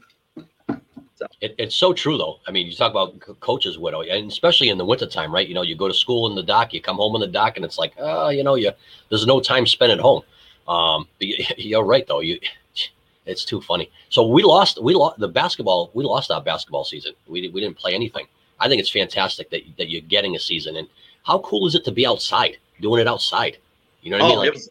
S1: It, it's so true, though. I mean, you talk about co- coach's widow, and especially in the wintertime, right? You know, you go to school in the dock, you come home in the dock, and it's like, oh, you know, you there's no time spent at home. Um, but you, you're right, though. You, it's too funny. So we lost, we lost the basketball. We lost our basketball season. We we didn't play anything. I think it's fantastic that that you're getting a season, and how cool is it to be outside, doing it outside? You know what I mean?
S3: oh,
S1: Like,
S3: it was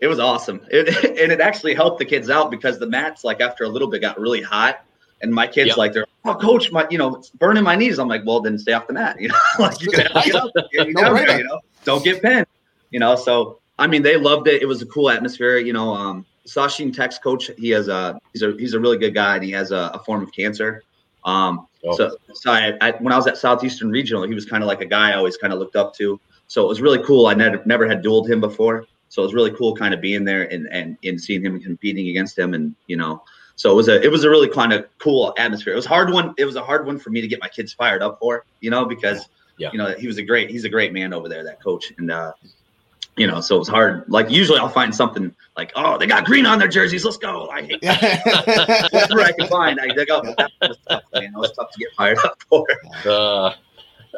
S3: it was awesome. It, and it actually helped the kids out because the mats, like after a little bit, got really hot. And my kids,
S1: Yep.
S3: like, they're, oh, coach, my, you know, it's burning my knees. I'm like, well, then stay off the mat. You know, like you're gonna have to get up, get
S2: No
S3: down
S2: brainer.
S3: there, you know, don't get pinned. You know, so I mean, they loved it. It was a cool atmosphere. You know, um, Shawsheen Tech's coach, he has a he's a he's a really good guy, and he has a, a form of cancer. Um,
S1: Oh.
S3: so, so I, I, when I was at Southeastern Regional, he was kind of like a guy I always kind of looked up to. So it was really cool. I never never had dueled him before, so it was really cool kind of being there and and, and seeing him competing against him, and you know, so it was a it was a really kind of cool atmosphere. It was hard one. It was a hard one for me to get my kids fired up for, you know, because
S1: Yeah.
S3: you know he was a great he's a great man over there, that coach, and uh, you know, so it was hard. Like usually I'll find something like, oh, they got green on their jerseys, let's go. I hate
S2: Yeah.
S3: whatever I can find. I dig up. That was tough, man. That was tough to get fired up for.
S1: uh,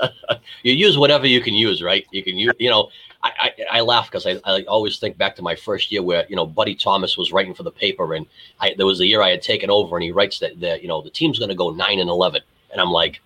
S1: you use whatever you can use, right? You can use, you know, I, I, I laugh because I, I always think back to my first year where, you know, Buddy Thomas was writing for the paper and I, there was a year I had taken over and he writes that, the, you know, the team's going to go nine and 11. And I'm like,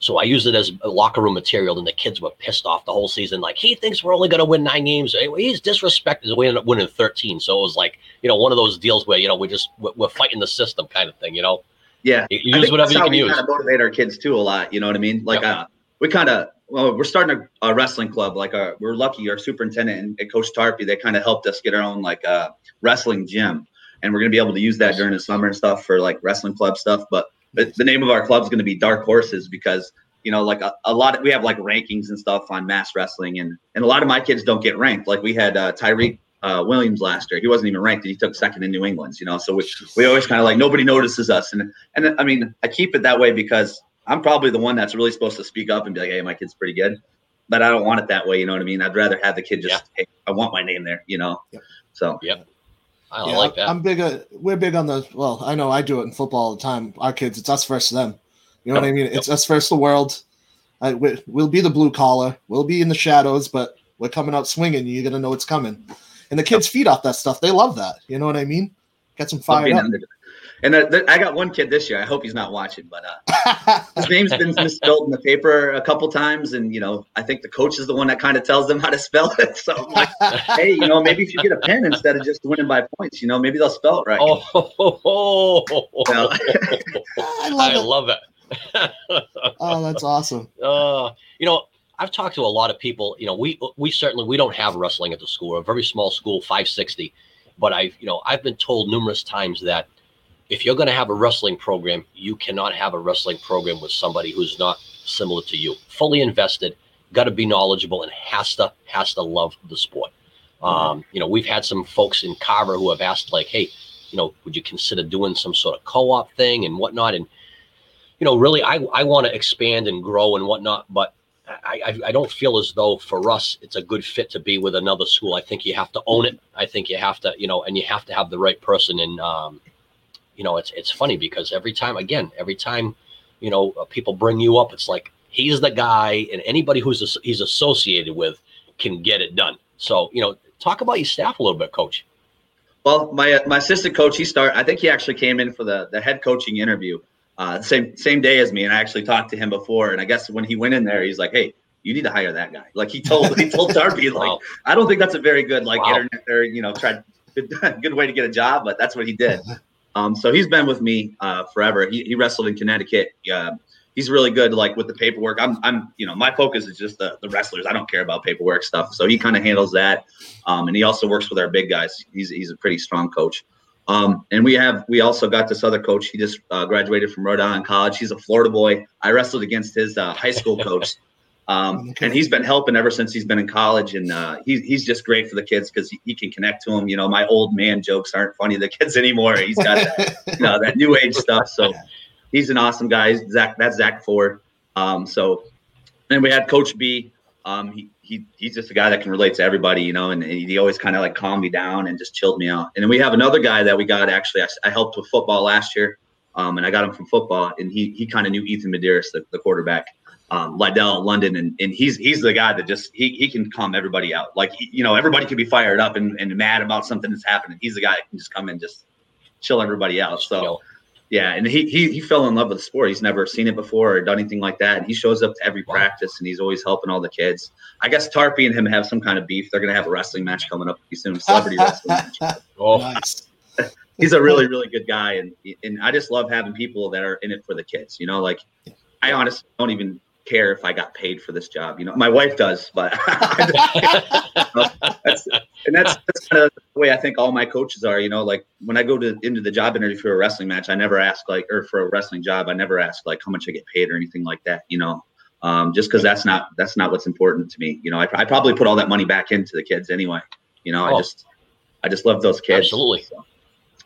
S1: so I used it as locker room material and the kids were pissed off the whole season. Like he thinks we're only going to win nine games. He's disrespected. We ended up winning 13. So it was like, you know, one of those deals where, you know, we're just, we're, we're fighting the system kind of thing, you know,
S3: Yeah.
S1: you use whatever
S3: that's
S1: you
S3: how
S1: can
S3: we
S1: use.
S3: kind of motivate our kids too a lot. You know what I mean? Like
S1: Yep.
S3: uh, we kind of well, we're starting a, a wrestling club. Like uh, we're lucky, our superintendent and, and Coach Tarpey, they kind of helped us get our own like uh, wrestling gym, and we're gonna be able to use that during the summer and stuff for like wrestling club stuff. But, but the name of our club is gonna be Dark Horses because you know like a, a lot of, we have like rankings and stuff on mass wrestling, and and a lot of my kids don't get ranked. Like we had uh, Tyreek. Uh, Williams last year, he wasn't even ranked. and He took second in New England's, you know. So we, we always kind of like nobody notices us, and and I mean I keep it that way because I'm probably the one that's really supposed to speak up and be like, hey, my kid's pretty good, but I don't want it that way. You know what I mean? I'd rather have the kid just, hey, I want my name there. You know.
S2: Yep.
S3: So
S1: I
S2: Yeah,
S1: like that.
S2: I'm big. Uh, we're big on the. Well, I know I do it in football all the time. Our kids, it's us versus them. You know what I mean? It's us versus the world. I, we, we'll be the blue collar. We'll be in the shadows, but we're coming out swinging. You're gonna know it's coming. And the kids feed off that stuff. They love that. You know what I mean? Gets them fired
S3: being
S2: up.
S3: Under- and th- I got one kid this year. I hope he's not watching, but uh, his name's been misspelled in the paper a couple times, and you know, I think the coach is the one that kind of tells them how to spell it. So I'm like, hey, you know, maybe if you get a pen instead of just winning by points, you know, maybe they'll spell it right.
S1: Oh, ho, ho, ho.
S3: Well,
S2: I love
S1: I
S2: it.
S1: love it.
S2: Oh, that's awesome.
S1: uh, you know, I've talked to a lot of people. You know, we we certainly we don't have wrestling at the school. We're a very small school, 560. But I've you know I've been told numerous times that if you're going to have a wrestling program, you cannot have a wrestling program with somebody who's not similar to you, fully invested, got to be knowledgeable, and has to has to love the sport. Um, you know, we've had some folks in Carver who have asked, like, hey, you know, would you consider doing some sort of co-op thing and whatnot? And you know, really, I I want to expand and grow and whatnot, but I, I I don't feel as though for us it's a good fit to be with another school. I think you have to own it. I think you have to, you know, and you have to have the right person. And um, you know, it's it's funny because every time, again, every time, you know, uh, people bring you up, it's like he's the guy, and anybody who's he's associated with can get it done. So you know, talk about your staff a little bit, Coach.
S3: Well, my uh, my assistant coach, he started. I think he actually came in for the the head coaching interview, uh, same same day as me, and I actually talked to him before. And I guess when he went in there, he's like, "Hey, you need to hire that guy." Like he told he told Darby, like,
S1: Wow.
S3: I don't think that's a very good like
S1: Wow.
S3: internet or you know tried good, good way to get a job, but that's what he did. Um, so he's been with me uh, forever. He, he wrestled in Connecticut. Uh, he's really good like with the paperwork. I'm I'm you know my focus is just the, the wrestlers. I don't care about paperwork stuff. So he kind of handles that. Um, and he also works with our big guys. He's he's a pretty strong coach. Um, and we have we also got this other coach. He just uh, graduated from Rhode Island College. He's a Florida boy. I wrestled against his uh, high school coach. Um,
S2: Okay.
S3: and he's been helping ever since he's been in college, and uh, he's he's just great for the kids because he, he can connect to them. You know, my old man jokes aren't funny to the kids anymore. He's got that, you know, that new age stuff. So he's an awesome guy. Zach, that's Zach Ford. Um, so And we had Coach B. Um, he, he he's just a guy that can relate to everybody, you know, and, and he always kind of like calmed me down and just chilled me out. And then we have another guy that we got actually. I, I helped with football last year, um, and I got him from football, and he he kind of knew Ethan Medeiros, the, the quarterback, um, Lydell London, and, and he's he's the guy that just he he can calm everybody out. Like you know, everybody can be fired up and, and mad about something that's happening. He's the guy that can just come and just chill everybody out. So yeah, and he he he fell in love with the sport. He's never seen it before or done anything like that. And he shows up to every wow. practice and he's always helping all the kids. I guess Tarpy and him have some kind of beef. They're gonna have a wrestling match coming up pretty soon, celebrity wrestling match. Oh, nice. he's a really really good guy, and and I just love having people that are in it for the kids. You know, like I honestly don't even care if I got paid for this job. You know, my wife does, but that's, and that's, that's kind of the way I think all my coaches are. You know, like when I go to into the job interview for a wrestling match, I never ask like, or for a wrestling job, I never ask like how much I get paid or anything like that. You know, um, just because that's not that's not what's important to me. You know, I, I probably put all that money back into the kids anyway. You know, oh. I just I just love those kids.
S1: Absolutely.
S3: So.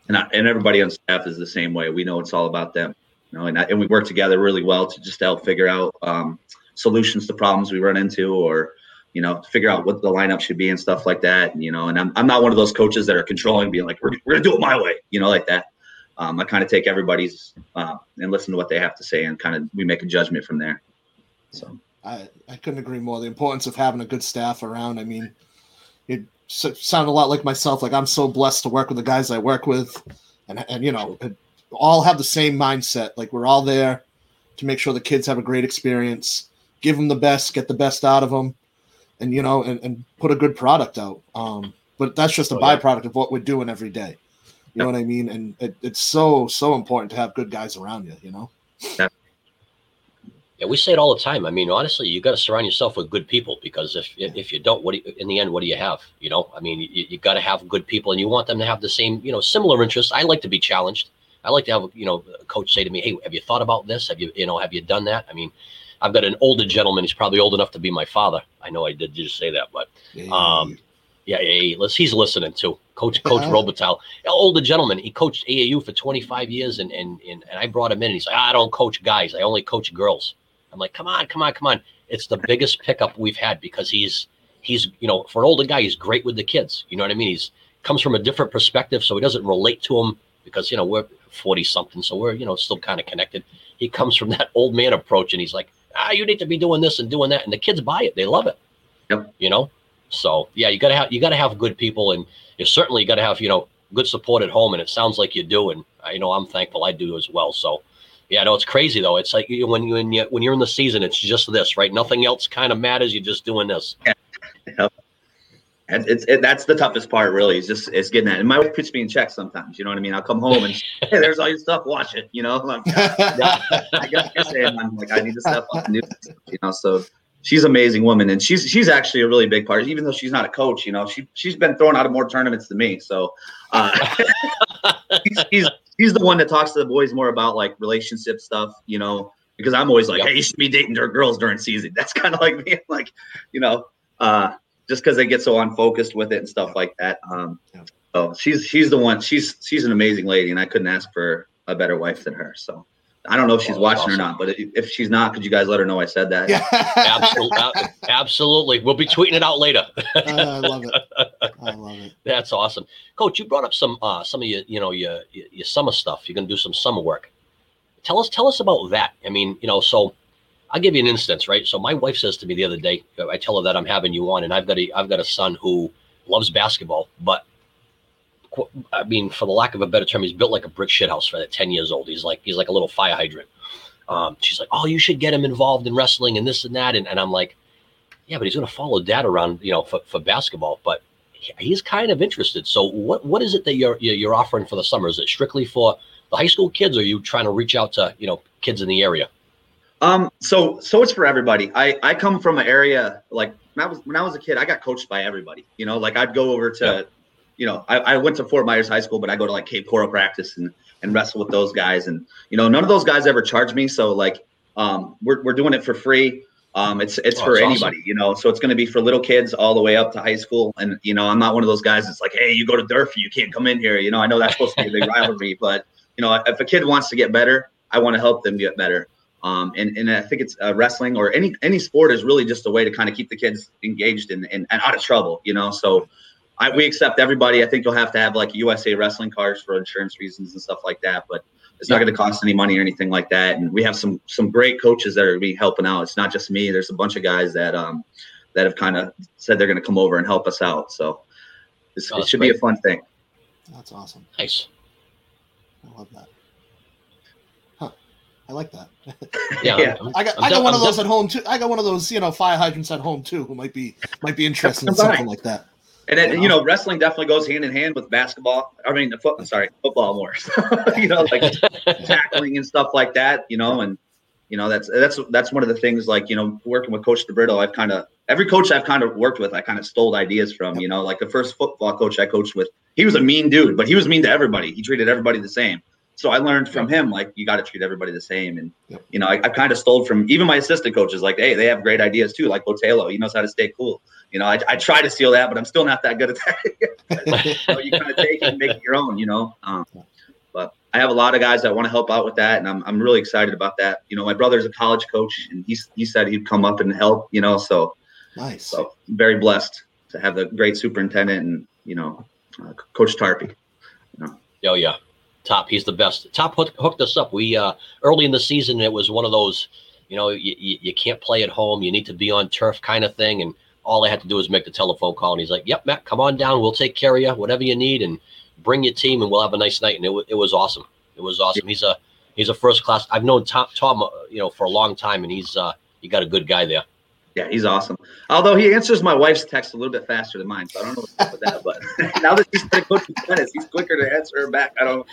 S3: And I, and everybody on staff is the same way. We know it's all about them know, and, and we work together really well to just help figure out um, solutions to problems we run into or you know figure out what the lineup should be and stuff like that and, you know and I'm, I'm not one of those coaches that are controlling being like we're, we're gonna do it my way you know like that. Um, i kind of take everybody's uh, and listen to what they have to say and kind of we make a judgment from there. So.
S2: I, I couldn't agree more. The importance of having a good staff around i mean it sounded a lot like myself like i'm so blessed to work with the guys i work with and, and you know all have the same mindset. Like we're all there to make sure the kids have a great experience, give them the best, get the best out of them, and you know, and, and put a good product out. Um, but that's just a oh, byproduct yeah. of what we're doing every day. You know what I mean? And it, it's so so important to have good guys around you. You know.
S1: Yeah. Yeah, we say it all the time. I mean, honestly, you got to surround yourself with good people because if if you don't, what do you, in the end, what do you have? You know, I mean, you, you got to have good people, and you want them to have the same, you know, similar interests. I like to be challenged. I like to have you know a coach say to me, "Hey, have you thought about this? Have you you know have you done that?" I mean, I've got an older gentleman. He's probably old enough to be my father. I know I did just say that, but um, yeah, yeah, let's, he's listening too. Coach Coach. Robitaille, older gentleman. He coached AAU for 25 years, and and and, and I brought him in. and He's like, I don't coach guys. I only coach girls. I'm like, come on, come on, come on. It's the biggest pickup we've had because he's he's you know for an older guy, he's great with the kids. You know what I mean? He's comes from a different perspective, so he doesn't relate to them because you know we're 40 something, so we're, you know, still kind of connected. He comes from that old man approach and he's like, ah, you need to be doing this and doing that. And the kids buy it. They love it. Yep. You know? So yeah, you gotta have, you gotta have good people and you certainly gotta have, you know, good support at home. And it sounds like you do. And I know I'm thankful I do as well. So yeah, no, it's crazy though. It's like when you, when you, when you're in the season, it's just this, right? Nothing else kind of matters. You're just doing this. Yeah.
S3: And it's it, that's the toughest part, really. Is just it's getting that. And my wife puts me in check sometimes. You know what I mean? I'll come home and hey, there's all your stuff. Watch it. You know, like, yeah, I guess you're saying I'm like I need to step up. This, you know, so she's an amazing woman, and she's she's actually a really big part. Even though she's not a coach, you know, she she's been thrown out of more tournaments than me. So uh, she's she's the one that talks to the boys more about like relationship stuff. You know, because I'm always like, yep. hey, you should be dating girls during season. That's kind of like me. Like, you know. Uh, just because they get so unfocused with it and stuff like that. Um, so she's she's the one. She's she's an amazing lady, and I couldn't ask for a better wife than her. So I don't know if she's oh, watching awesome. or not, but if she's not, could you guys let her know I said that?
S1: Yeah, absolutely, absolutely. We'll be tweeting it out later.
S2: I love it. I love it.
S1: That's awesome, Coach. You brought up some uh, some of your you know your your summer stuff. You're gonna do some summer work. Tell us tell us about that. I mean, you know, so I'll give you an instance, right? So my wife says to me the other day, I tell her that I'm having you on, and I've got a I've got a son who loves basketball, but I mean, for the lack of a better term, he's built like a brick shithouse for that 10 years old. He's like he's like a little fire hydrant. Um, she's like, oh, you should get him involved in wrestling and this and that, and, and I'm like, yeah, but he's gonna follow dad around, you know, for, for basketball, but he's kind of interested. So what what is it that you're you're offering for the summer? Is it strictly for the high school kids, or are you trying to reach out to you know kids in the area?
S3: Um, so so it's for everybody. I I come from an area like when I was when I was a kid, I got coached by everybody. You know, like I'd go over to, you know, I, I went to Fort Myers High School, but I go to like Cape Coral practice and and wrestle with those guys. And you know, none of those guys ever charged me. So like, um, we're we're doing it for free. Um, it's it's oh, for anybody, awesome. you know. So it's going to be for little kids all the way up to high school. And you know, I'm not one of those guys that's like, hey, you go to Durfee, you can't come in here. You know, I know that's supposed to be a big rivalry, but you know, if a kid wants to get better, I want to help them get better. Um, and, and I think it's uh, wrestling or any any sport is really just a way to kind of keep the kids engaged and, and, and out of trouble, you know. So I, we accept everybody. I think you'll have to have like USA wrestling cards for insurance reasons and stuff like that, but it's not going to cost any money or anything like that. And we have some some great coaches that are be helping out. It's not just me. There's a bunch of guys that um that have kind of said they're going to come over and help us out. So
S1: Oh,
S3: it should
S1: great.
S3: be a fun thing.
S2: That's awesome.
S1: Nice.
S2: I love that. Huh. I like that.
S1: Yeah.
S3: Yeah.
S1: I'm-
S2: I got
S1: I'm
S2: I got
S1: def-
S2: one
S1: I'm
S2: of those
S1: def-
S2: at home too. I got one of those, you know, fire hydrants at home too, who might be might be interested in something like that.
S3: And then, you know, wrestling definitely goes hand in hand with basketball. I mean, the foot. Sorry, football more. you know, like tackling and stuff like that. You know, and you know that's that's that's one of the things. Like you know, working with Coach DeBritto, I've kind of every coach I've kind of worked with, I kind of stole ideas from. You know, like the first football coach I coached with, he was a mean dude, but he was mean to everybody. He treated everybody the same. So I learned from him, like you got to treat everybody the same. And
S2: Yep.
S3: you know, I, I kind of stole from even my assistant coaches. Like, hey, they have great ideas too. Like Botelho, he knows how to stay cool. You know, I, I try to steal that, but I'm still not that good at that. so you kind of take it and make it your own, you know. Um, but I have a lot of guys that want to help out with that, and I'm, I'm really excited about that. You know, my brother's a college coach, and he's he said he'd come up and help. You know, so
S2: Nice.
S3: so I'm very blessed to have the great superintendent and you know, uh, Coach Tarpey.
S1: Oh yeah, Top. He's the best. Top hooked, us up. We uh early in the season it was one of those, you know, you, you, can't play at home. You need to be on turf kind of thing. And all I had to do was make the telephone call, and he's like, "Yep, Matt, come on down. We'll take care of you. Whatever you need, and bring your team, and we'll have a nice night." And it, wa- it was awesome. It was awesome. He's a he's a first class. I've known Tom, Tom, uh, you know, for a long time, and he's uh you got a good guy there.
S3: Yeah, he's awesome. Although he answers my wife's text a little bit faster than mine, so I don't know what's up with that. But now that he's been coaching tennis, he's quicker to answer her back. I don't.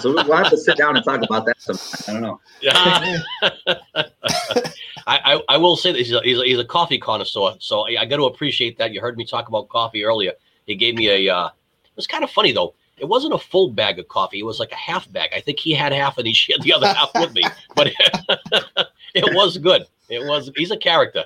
S3: So we'll have to sit down and talk about that sometime. I don't know.
S1: Yeah. I, I, I will say that he's a, he's a, he's a coffee connoisseur, so I, I got to appreciate that. You heard me talk about coffee earlier. He gave me a. Uh, it was kind of funny though. It wasn't a full bag of coffee. It was like a half bag. I think he had half and he shared the other half with me. But it was good. It was. He's a character.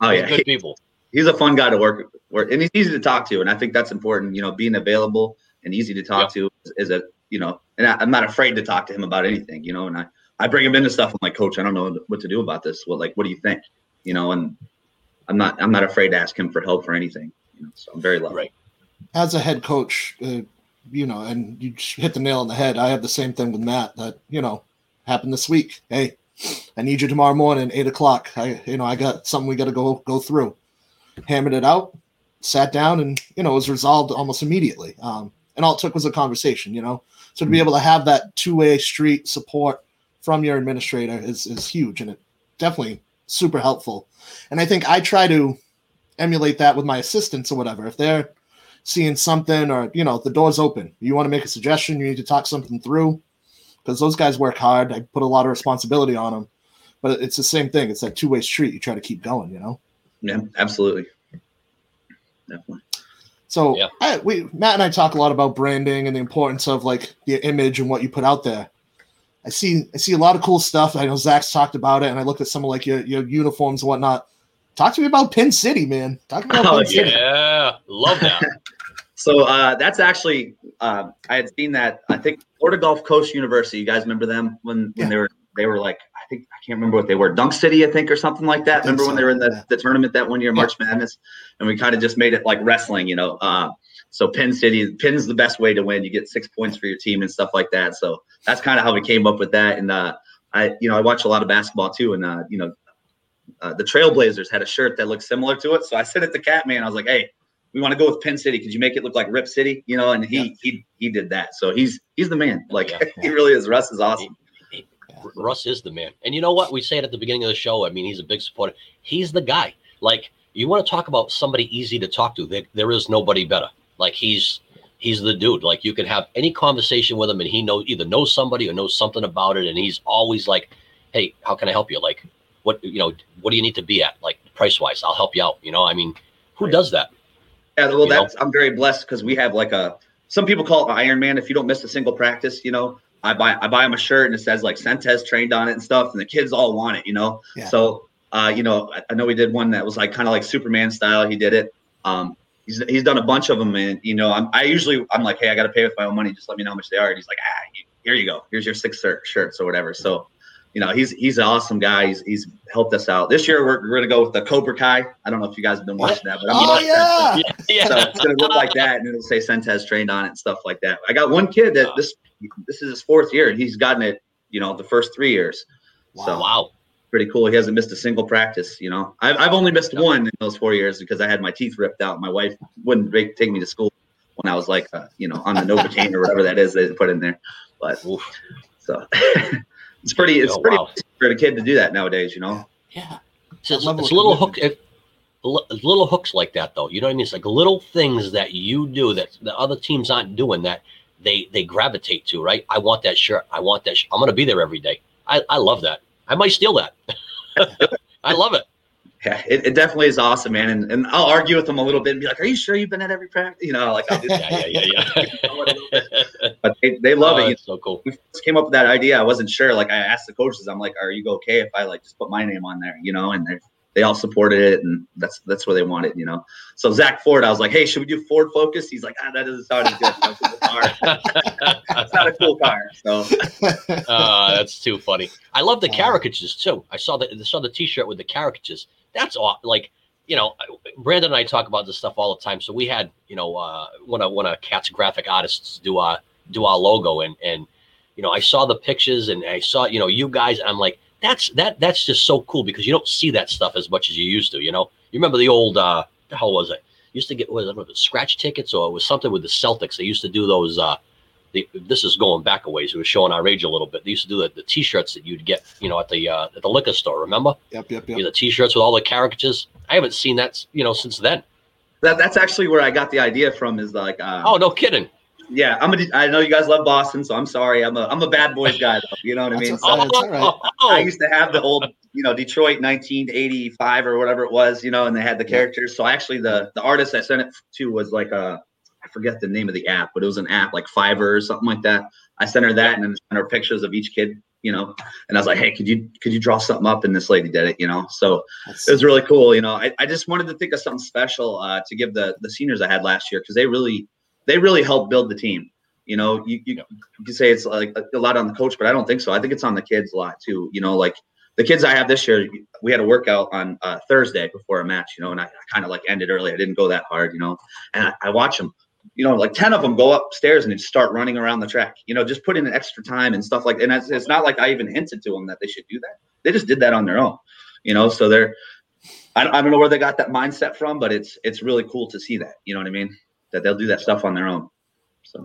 S3: Oh
S1: He's
S3: yeah,
S1: good people.
S3: he's a fun guy to work with, and he's easy to talk to, and I think that's important. You know, being available and easy to talk to is, is a you know, and I, I'm not afraid to talk to him about anything. You know, and I I bring him into stuff. I'm like, Coach, I don't know what to do about this. Well, like, what do you think? You know, and I'm not I'm not afraid to ask him for help for anything. You know, so I'm very lucky.
S1: Right.
S2: As a head coach, uh, you know, and you hit the nail on the head. I have the same thing with Matt that, you know, happened this week. Hey, I need you tomorrow morning, eight o'clock. I, you know, I got something we got to go go through. Hammered it out, sat down, and you know, it was resolved almost immediately. Um, and all it took was a conversation, you know. So to be able to have that two way street support from your administrator is is huge, and it definitely super helpful. And I think I try to emulate that with my assistants or whatever. If they're seeing something or you know the door's open you want to make a suggestion you need to talk something through because those guys work hard. I put a lot of responsibility on them but it's the same thing. It's that two-way street. You try to keep going you know?
S3: Yeah, absolutely. Definitely.
S2: so
S1: Yeah.
S2: I, we matt and i talk a lot about branding and the importance of like your image and what you put out there. I see i see a lot of cool stuff. I know zach's talked about it and i looked at some of like your, your uniforms and whatnot. Talk to me about Pin City man. Talk about
S3: Oh,
S2: pin city.
S1: Yeah, love that.
S3: So uh, that's actually uh, I had seen that I think Florida Gulf Coast University. You guys remember them when, when
S2: Yeah.
S3: they were they were like I think I can't remember what they were Dunk City I think or something like that. Remember when they were in the,
S2: yeah.
S3: the tournament that one year
S2: Yeah.
S3: March Madness, and we kind of just made it like wrestling, you know. Uh, so Pin City, Pin's the best way to win. You get six points for your team and stuff like that. So that's kind of how we came up with that. And uh, I you know I watch a lot of basketball too, and uh, you know. Uh, the Trailblazers had a shirt that looked similar to it, so I sent it to Catman. I was like, "Hey, we want to go with Pin City. Could you make it look like Rip City? You know, and he
S2: Yeah.
S3: he he did that. So he's he's the man. Like
S1: Yeah.
S3: he really is. Russ is awesome.
S1: Russ is the man. And you know what? We say it at the beginning of the show. I mean, he's a big supporter. He's the guy. Like, you want to talk about somebody easy to talk to. There, there is nobody better. Like, he's he's the dude. Like, you can have any conversation with him, and he knows either knows somebody or knows something about it. And he's always like, "Hey, how can I help you? Like, what you know, what do you need to be at? Like, price wise, I'll help you out. You know, I mean, who
S3: Right.
S1: does that?
S3: Yeah, well,
S1: You know?
S3: that's I'm very blessed because we have like a some people call it Iron Man. If you don't miss a single practice, you know, I buy I buy him a shirt and it says like Sentez trained on it and stuff, and the kids all want it, you know.
S2: Yeah.
S3: So, uh, you know, I, I know we did one that was like kind of like Superman style. He did it. Um, he's he's done a bunch of them, and you know, I'm I usually I'm like, hey, I got to pay with my own money. Just let me know how much they are. And he's like, ah, here you go. Here's your six shirt, shirts or whatever. So. You know, he's he's an awesome guy. He's, he's helped us out. This year we're, we're gonna go with the Cobra Kai. I don't know if you guys have been watching that, but I'm
S2: Oh yeah.
S1: yeah.
S3: so it's gonna look like that, and it'll say Sentez trained on it and stuff like that. I got one kid that this this is his fourth year, and he's gotten it, you know, the first three years. So
S1: Wow.
S3: pretty cool. He hasn't missed a single practice. You know, I've, I've only missed
S1: Yeah.
S3: one in those four years because I had my teeth ripped out. My wife wouldn't take take me to school when I was like, uh, you know, on the Novocaine or whatever that is they put in there. But
S1: Oof.
S3: so it's pretty, it's
S1: Oh,
S3: pretty
S1: wow.
S3: for a kid to do that nowadays. You know,
S1: Yeah. So it's, it's
S2: of
S1: little hook,
S2: commitment.
S1: it, little hooks like that, though. You know what I mean? It's like little things that you do that the other teams aren't doing that they they gravitate to. Right? I want that shirt. I want that. Sh- I'm going to be there every day. I, I love that. I might steal that. I love it.
S3: Yeah, it, it definitely is awesome, man. And, and I'll argue with them a little bit and be like, "Are you sure you've been at every practice?" You know, like I'll do that.
S1: Yeah, yeah, yeah, yeah.
S3: But they, they love
S1: Oh,
S3: it.
S1: It's so cool.
S3: we came up with that idea, I wasn't sure. Like I asked the coaches, I'm like, "Are you okay if I like just put my name on there?" You know, and they they all supported it, and that's that's where they want it. You know, so Zach Ford, I was like, "Hey, should we do Ford Focus?" He's like, "Ah, that doesn't sound as good. That's. It's not a cool car." So
S1: Uh, that's too funny. I love the caricatures too. I saw the I saw the T-shirt with the caricatures. That's all. Like you know, Brandon and I talk about this stuff all the time. So we had you know uh, one of one of Cat's graphic artists do our do our logo, and and you know I saw the pictures and I saw you know you guys. And I'm like, that's that that's just so cool because you don't see that stuff as much as you used to. You know, you remember the old uh, the hell was it? Used to get was it scratch tickets or it was something with the Celtics. They used to do those. uh the, this is going back a ways. It was showing our age a little bit. They used to do the, the t-shirts that you'd get, you know, at the uh, at the liquor store. Remember?
S2: Yep, yep,
S1: You
S2: yep.
S1: know, the t-shirts with all the caricatures. I haven't seen that, you know, since then.
S3: that that's actually where I got the idea from. Is like, uh,
S1: Oh, no kidding.
S3: yeah, I'm a. I know you guys love Boston, so I'm sorry. I'm a I'm a bad boys guy. Though, you know what I mean?
S2: That's
S3: So-
S2: okay. it's all right.
S1: Oh,
S3: I used to have the old, you know, Detroit 1985 or whatever it was, you know, and they had the characters. So actually, the the artist I sent it to was like a, I forget the name of the app, but it was an app like Fiverr or something like that. I sent her that and then sent her pictures of each kid, you know, and I was like, hey, could you could you draw something up? And this lady did it, you know. So
S2: That's-
S3: it was really cool, you know. I, I just wanted to think of something special uh, to give the the seniors I had last year because they really they really helped build the team. You know, you, you, you can say it's like a, a lot on the coach, but I don't think so. I think it's on the kids a lot too. You know, like the kids I have this year, we had a workout on uh, Thursday before a match, you know, and I, I kind of like ended early. I didn't go that hard, you know, and I, I watch them, you know, like 10 of them go upstairs and start running around the track, you know, just put in extra time and stuff like And it's, it's not like I even hinted to them that they should do that. They just did that on their own, you know, so they're, I, I don't know where they got that mindset from, but it's, it's really cool to see that, you know what I mean? That they'll do that stuff on their own. So.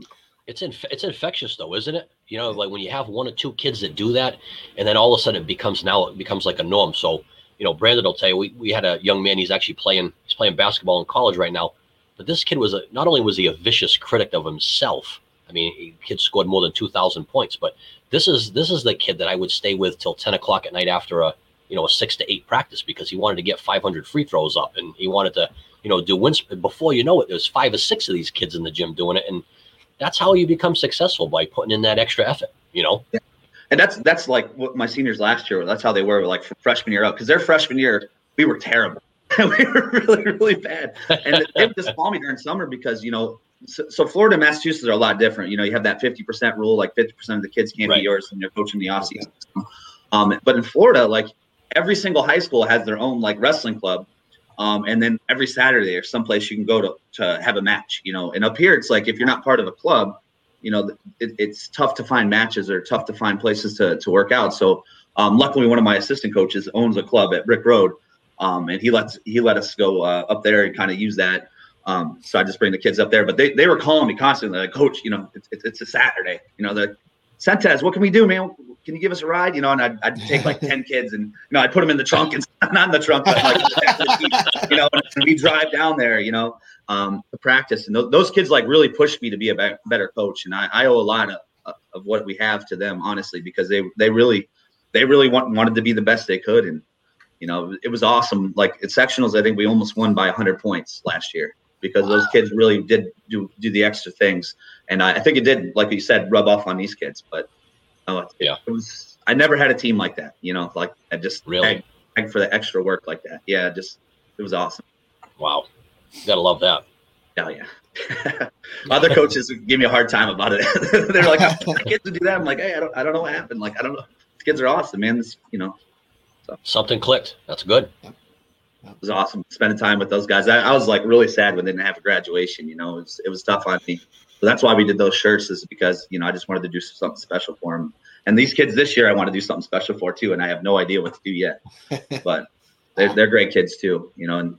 S1: It's inf- it's infectious though, isn't it? You know, like when you have one or two kids that do that, and then all of a sudden it becomes now it becomes like a norm. So, you know, Brandon will tell you we, we had a young man. He's actually playing he's playing basketball in college right now. But this kid was a not only was he a vicious critic of himself. I mean, he, kid scored more than two thousand points. But this is this is the kid that I would stay with till ten o'clock at night after a you know a six to eight practice because he wanted to get five hundred free throws up and he wanted to you know do wins. Before you know it, there's five or six of these kids in the gym doing it and that's how you become successful by putting in that extra effort you know
S3: and that's that's like what my seniors last year. That's how they were like freshman year up because their freshman year we were terrible. we were really really bad, and they would just call me during summer because you know. So, so Florida and Massachusetts are a lot different. You know, you have that 50% rule, like 50% of the kids can't
S1: Right.
S3: be yours and you're coaching the offseason. Um, but in Florida, like every single high school has their own like wrestling club. Um, and then every Saturday or someplace you can go to, to have a match, you know, and up here, it's like, if you're not part of a club, you know, it, it's tough to find matches or tough to find places to, to work out. So um, luckily, one of my assistant coaches owns a club at Brick Road, um, and he lets he let us go uh, up there and kind of use that. Um, so I just bring the kids up there, but they, they were calling me constantly, like, Coach, you know, it's, it's, a Saturday, you know, the Sentez, what can we do, man? Can you give us a ride? You know, and I'd, I'd take like ten kids, and you know, I'd put them in the trunk and not in the trunk, but like you know, and we drive down there, you know, um, to practice. And th- those kids like really pushed me to be a better coach, and I, I owe a lot of, of what we have to them, honestly, because they they really they really want, wanted to be the best they could, and you know, it was awesome. Like at sectionals, I think we almost won by 100 points last year because those kids really did do do the extra things, and I, I think it did, like you said, rub off on these kids. But uh, it,
S1: Yeah.
S3: it was. I never had a team like that, you know, like I just
S1: Really?
S3: begged- for the extra work like that. Yeah, just it was awesome.
S1: wow you gotta love that
S3: Hell yeah. Other coaches give me a hard time about it. They're like, "I want kids to do that." I'm like, "Hey, I don't, I don't know what happened. Like, I don't know. kids are awesome, man. This, you know,
S1: Something clicked. That's good.
S3: it was awesome spending time with those guys. I, I was like really sad when they didn't have a graduation. You know, it was, it was tough on me. So that's why we did those shirts, is because you know I just wanted to do something special for them. And these kids this year, I want to do something special for too, and I have no idea what to do yet. But they're they're great kids too, you know, and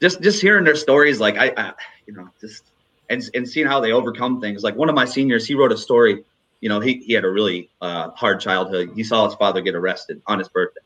S3: just just hearing their stories, like I, I you know, just and and seeing how they overcome things. Like one of my seniors, he wrote a story. You know, he he had a really uh, hard childhood. He saw his father get arrested on his birthday.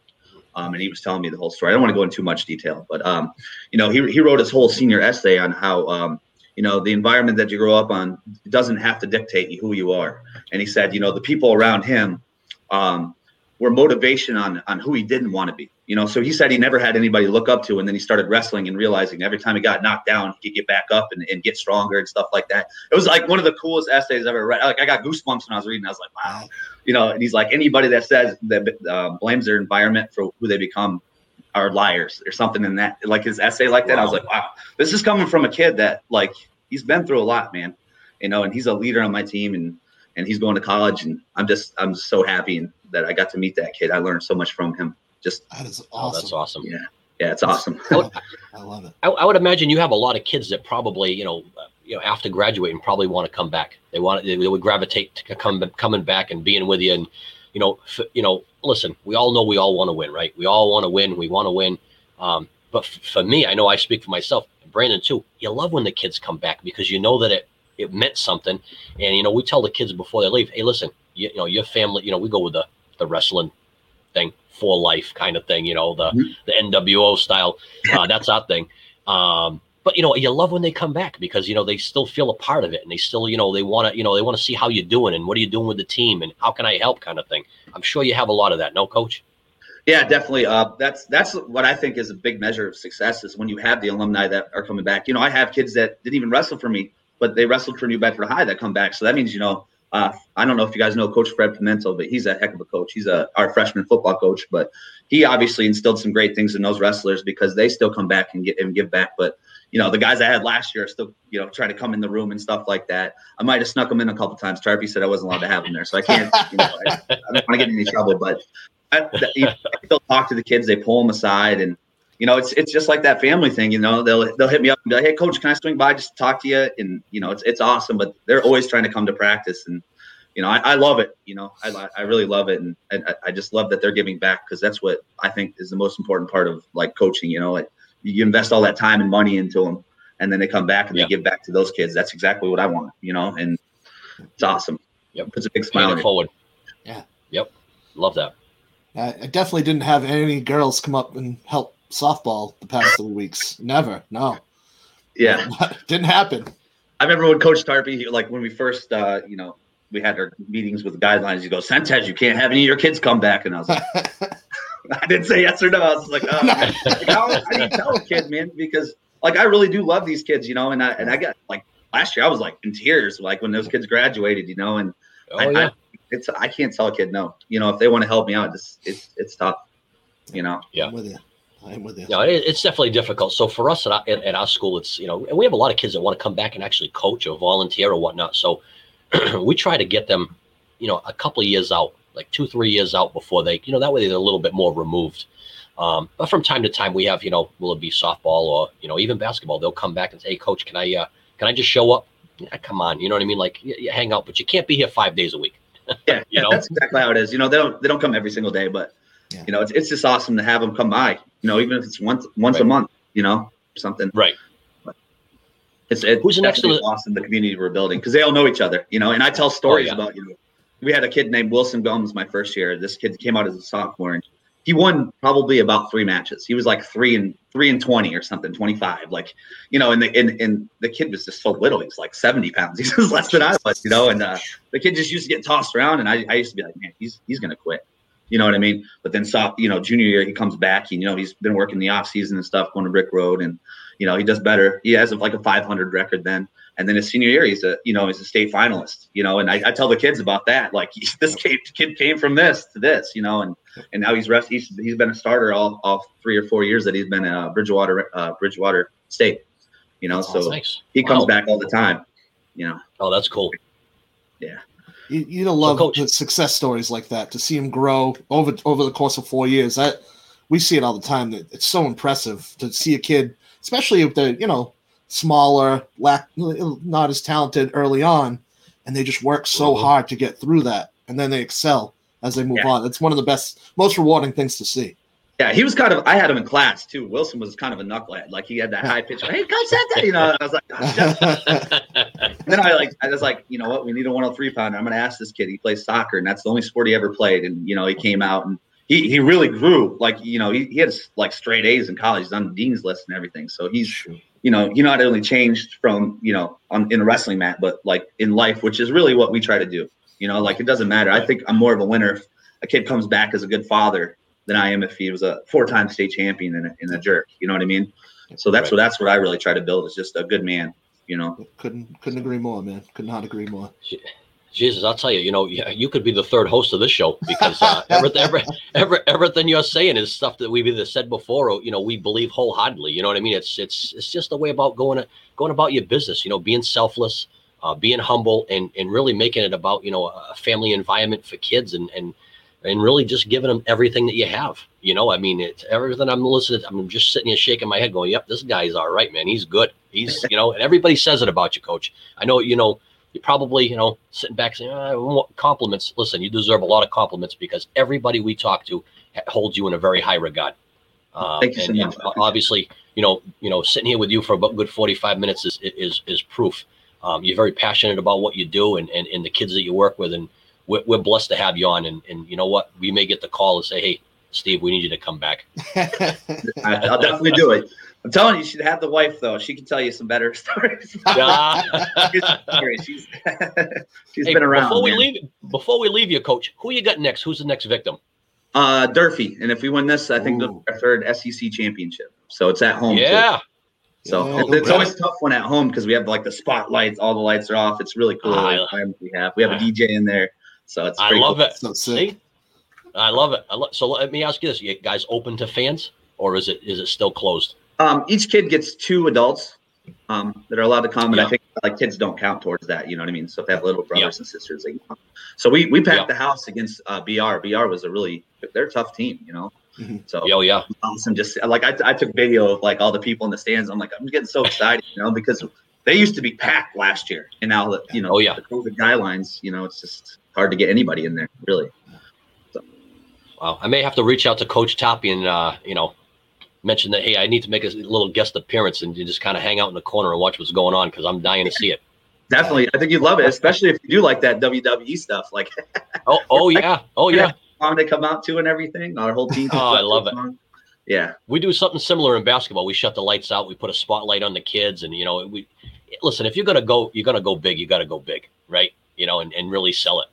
S3: Um, and he was telling me the whole story. I don't want to go into too much detail, but um, you know, he he wrote his whole senior essay on how um, you know the environment that you grow up on doesn't have to dictate who you are. And he said, you know, the people around him um, were motivation on on who he didn't want to be. You know, so he said he never had anybody look up to, and then he started wrestling and realizing every time he got knocked down, he could get back up and, and get stronger and stuff like that. It was like one of the coolest essays I've ever read. Like I got goosebumps when I was reading. I was like, wow, you know. And he's like, anybody that says that uh, blames their environment for who they become are liars or something in that like his essay like that. Wow. I was like, wow, this is coming from a kid that like he's been through a lot, man. You know, and he's a leader on my team and and he's going to college and I'm just I'm so happy that I got to meet that kid. I learned so much from him. Just
S2: that is awesome.
S1: Oh, that's awesome.
S3: Yeah. Yeah, it's awesome.
S2: I, would, I love it.
S1: I, I, would imagine you have a lot of kids that probably, you know, uh, you know, after graduating, probably want to come back. They want, they would gravitate to come coming back and being with you. And you know, f- you know, listen, we all know we all want to win, right? We all want to win. We want to win. Um, but f- for me, I know I speak for myself, Brandon too. You love when the kids come back because you know that it it meant something. And you know, we tell the kids before they leave, hey, listen, you, you know, your family, you know, we go with the the wrestling thing for life kind of thing, you know, the mm-hmm. the NWO style. Uh, that's our thing. Um, but you know, you love when they come back because you know they still feel a part of it, and they still, you know, they want to, you know, they want to see how you're doing and what are you doing with the team and how can I help, kind of thing. I'm sure you have a lot of that, no, Coach.
S3: Yeah, definitely. Uh, that's that's what I think is a big measure of success is when you have the alumni that are coming back. You know, I have kids that didn't even wrestle for me, but they wrestled for New Bedford High that come back. So that means you know uh, I don't know if you guys know Coach Fred Pimento, but he's a heck of a coach. He's a our freshman football coach, but he obviously instilled some great things in those wrestlers because they still come back and get and give back. But you know, the guys I had last year are still you know trying to come in the room and stuff like that. I might have snuck them in a couple times. Tarpy said I wasn't allowed to have them there, so I can't. You know, I, I don't want to get in any trouble, but I, know, they'll talk to the kids. They pull them aside and you know, it's it's just like that family thing. You know, they'll they'll hit me up and be like, "Hey, coach, can I swing by just to talk to you?" And you know, it's it's awesome. But they're always trying to come to practice, and you know, I, I love it. You know, I I really love it, and, and I just love that they're giving back because that's what I think is the most important part of like coaching. You know, like you invest all that time and money into them, and then they come back and they give back to those kids. That's exactly what I want. You know, and it's awesome.
S1: Yep,
S3: puts a big smile on
S1: forward.
S2: Yeah.
S1: Yep. Love that.
S2: I definitely didn't have any girls come up and help softball the past three weeks. Never. No.
S3: Yeah.
S2: didn't happen.
S3: I remember when Coach Tarpy, like when we first, uh, you know, we had our meetings with the guidelines. He goes, Sentez, you can't have any of your kids come back. And I was like, I didn't say yes or no. I was like, oh, like, how, how do you tell a kid, man? Because like I really do love these kids, you know, and I and I got like last year I was like in tears, like when those kids graduated, you know, and oh, I, yeah. I, it's I can't tell a kid no. You know, if they want to help me out, it's it's it's tough. You know.
S1: Yeah.
S2: I'm with you. I'm with you.
S1: No, it, it's definitely difficult. So for us at our, at, at our school, it's you know, and we have a lot of kids that want to come back and actually coach or volunteer or whatnot. So we try to get them, you know, a couple of years out, like two, three years out before they, you know, that way they're a little bit more removed. Um, but from time to time, we have, you know, will it be softball or you know even basketball? They'll come back and say, "Hey, coach, can I uh, can I just show up?" Yeah, come on, you know what I mean? Like, you, you hang out, but you can't be here five days a week.
S3: yeah, you know, that's exactly how it is. You know, they don't they don't come every single day, but yeah. you know, it's it's just awesome to have them come by. You know, even if it's once once right. a month, you know, something.
S1: Right.
S3: It's it, who's to awesome the community we're building because they all know each other, you know. And I tell stories oh, yeah. about you know, we had a kid named Wilson Gums my first year. This kid came out as a sophomore and he won probably about three matches. He was like three and three and twenty or something, twenty five. Like, you know, and the and, and the kid was just so little. He's like seventy pounds. He's just less than I was, you know. And uh, the kid just used to get tossed around, and I, I used to be like, man, he's he's gonna quit. You know what I mean? But then, so, you know, junior year he comes back. He, you know, he's been working the off season and stuff, going to Brick Road, and you know he does better. He has like a 500 record then, and then his senior year he's a you know he's a state finalist. You know, and I, I tell the kids about that. Like this kid, kid came from this to this. You know, and and now he's rest. He's he's been a starter all all three or four years that he's been at Bridgewater uh, Bridgewater State. You know, so
S1: nice.
S3: he comes wow. back all the time. You know.
S1: Oh, that's cool.
S3: Yeah.
S2: You, you love
S1: Coach-
S2: success stories like that to see him grow over over the course of four years. That we see it all the time. That it's so impressive to see a kid, especially if they're you know smaller, lack not as talented early on, and they just work so
S1: Mhm.
S2: hard to get through that, and then they excel as they move
S3: Yeah.
S2: on. It's one of the best, most rewarding things to see.
S3: Yeah, he was kind of. I had him in class too. Wilson was kind of a knucklehead. Like he had that high pitch. Hey, coach, said that. You know, I was like, then I like, I was like, you know what? We need a 103 pounder. I'm going to ask this kid. He plays soccer, and that's the only sport he ever played. And you know, he came out and he he really grew. Like you know, he, he had like straight A's in college. He's on the dean's list and everything. So he's you know, he not only changed from you know on in a wrestling mat, but like in life, which is really what we try to do. You know, like it doesn't matter. I think I'm more of a winner if a kid comes back as a good father than I am if he was a four-time state champion and a, and a jerk. You know what I mean? So that's
S1: Right.
S3: what that's what I really try to build is just a good man. You know.
S2: couldn't couldn't agree more, man. Could not agree more.
S1: Jesus, I'll tell you, you know, yeah, you could be the third host of this show because uh, everything, every, every, everything you're saying is stuff that we've either said before or you know we believe wholeheartedly. You know what I mean? It's it's it's just the way about going going about your business. You know, being selfless, uh, being humble, and and really making it about you know a family environment for kids and and and really just giving them everything that you have. You know, I mean, it's everything I'm listening. To, I'm just sitting here shaking my head, going, "Yep, this guy's all right, man. He's good. He's you know." And everybody says it about you, Coach. I know you know you're probably, you know, sitting back saying, "Ah, I want compliments. Listen, you deserve a lot of compliments because everybody we talk to holds you in a very high regard. Um,
S3: Thank you so much.
S1: and obviously, you know, you know, sitting here with you for about good 45 minutes is is is proof. Um, you're very passionate about what you do and, and, and the kids that you work with, and we're, we're blessed to have you on. And, and you know what, we may get the call and say, "Hey, Steve, we need you to come back."
S3: I'll definitely do it. I'm telling you, you should have the wife though. She can tell you some better stories.
S1: Yeah.
S3: Good she's she's
S1: Hey,
S3: been around.
S1: before we
S3: man.
S1: leave, before we leave you, Coach, who you got next? Who's the next victim?
S3: Uh, Durfee, and if we win this, I think
S2: Ooh.
S3: the our third SEC championship. So it's at home. too.
S1: Yeah.
S3: So
S2: Yeah,
S3: it's, it's always tough when at home because we have like the spotlights, all the lights are off. It's really cool.
S1: I-
S3: the environment we have we have a DJ in there, so it's.
S1: I love
S3: cool.
S1: it.
S2: So.
S1: See, I love it. I lo- so let me ask you this: You guys open to fans, or is it is it still closed?
S3: Um, each kid gets two adults um, that are allowed to come, and
S1: Yeah.
S3: I think like kids don't count towards that. You know what I mean? So if they have little brothers
S1: Yeah.
S3: and sisters, they can come. So we we packed
S1: Yeah.
S3: the house against uh, BR. BR was a really they're a tough team, you know.
S2: Mhm.
S3: So
S1: Yo, yeah,
S3: awesome. Just like I, I took video of like all the people in the stands. I'm like I'm getting so excited, you know, because they used to be packed last year, and now that you know
S1: Oh, yeah.
S3: the COVID guidelines, you know, it's just hard to get anybody in there, really.
S1: wow. I may have to reach out to Coach Tarpey and uh, you know mention that hey, I need to make a little guest appearance and you just kind of hang out in the corner and watch what's going on because I'm dying to see it.
S3: Definitely, I think you'd love it, especially if you do like that WWE stuff. Like
S1: Oh, oh yeah, oh yeah.
S3: song they come out to and everything. Our whole team.
S1: Oh, I love it.
S3: Yeah,
S1: We do something similar in basketball. We shut the lights out. We put a spotlight on the kids, and you know, we listen. If you're gonna go, you're gonna go big. You got to go big, right? You know, and, and really sell it.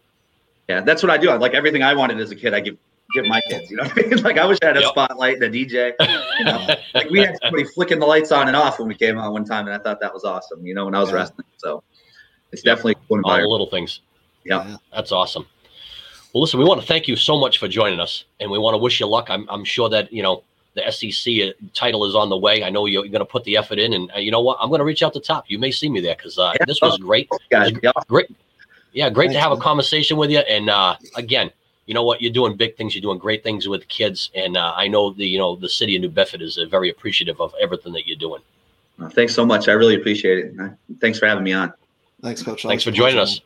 S3: yeah, that's what I do. I like everything I wanted as a kid. I give give my kids. You know, what I mean? like I wish I had a
S1: Yep.
S3: spotlight and a DJ. You know, like we had somebody flicking the lights on and off when we came on one time, and I thought that was awesome. You know, when I was
S2: Yeah.
S3: wrestling, so it's
S1: Yeah.
S3: definitely a cool
S1: All the
S3: environment.
S1: little things.
S3: Yeah.
S1: That's awesome. Well, listen, we want to thank you so much for joining us, and we want to wish you luck. I'm, I'm sure that you know the SEC title is on the way. I know you're, going to put the effort in, and uh, you know what? I'm going to reach out to top. You may see me there because uh,
S3: Yeah.
S1: this was great.
S3: Guys, yeah,
S1: Great, yeah, great to
S2: Thanks,
S1: have a conversation with you. And uh, again, you know what? You're doing big things. You're doing great things with kids, and uh, I know the you know the city of New Bedford is uh, very appreciative of everything that you're doing.
S3: Uh, thanks so much. I really appreciate it. Thanks for having me on.
S2: Thanks, Coach.
S1: Thanks for joining us.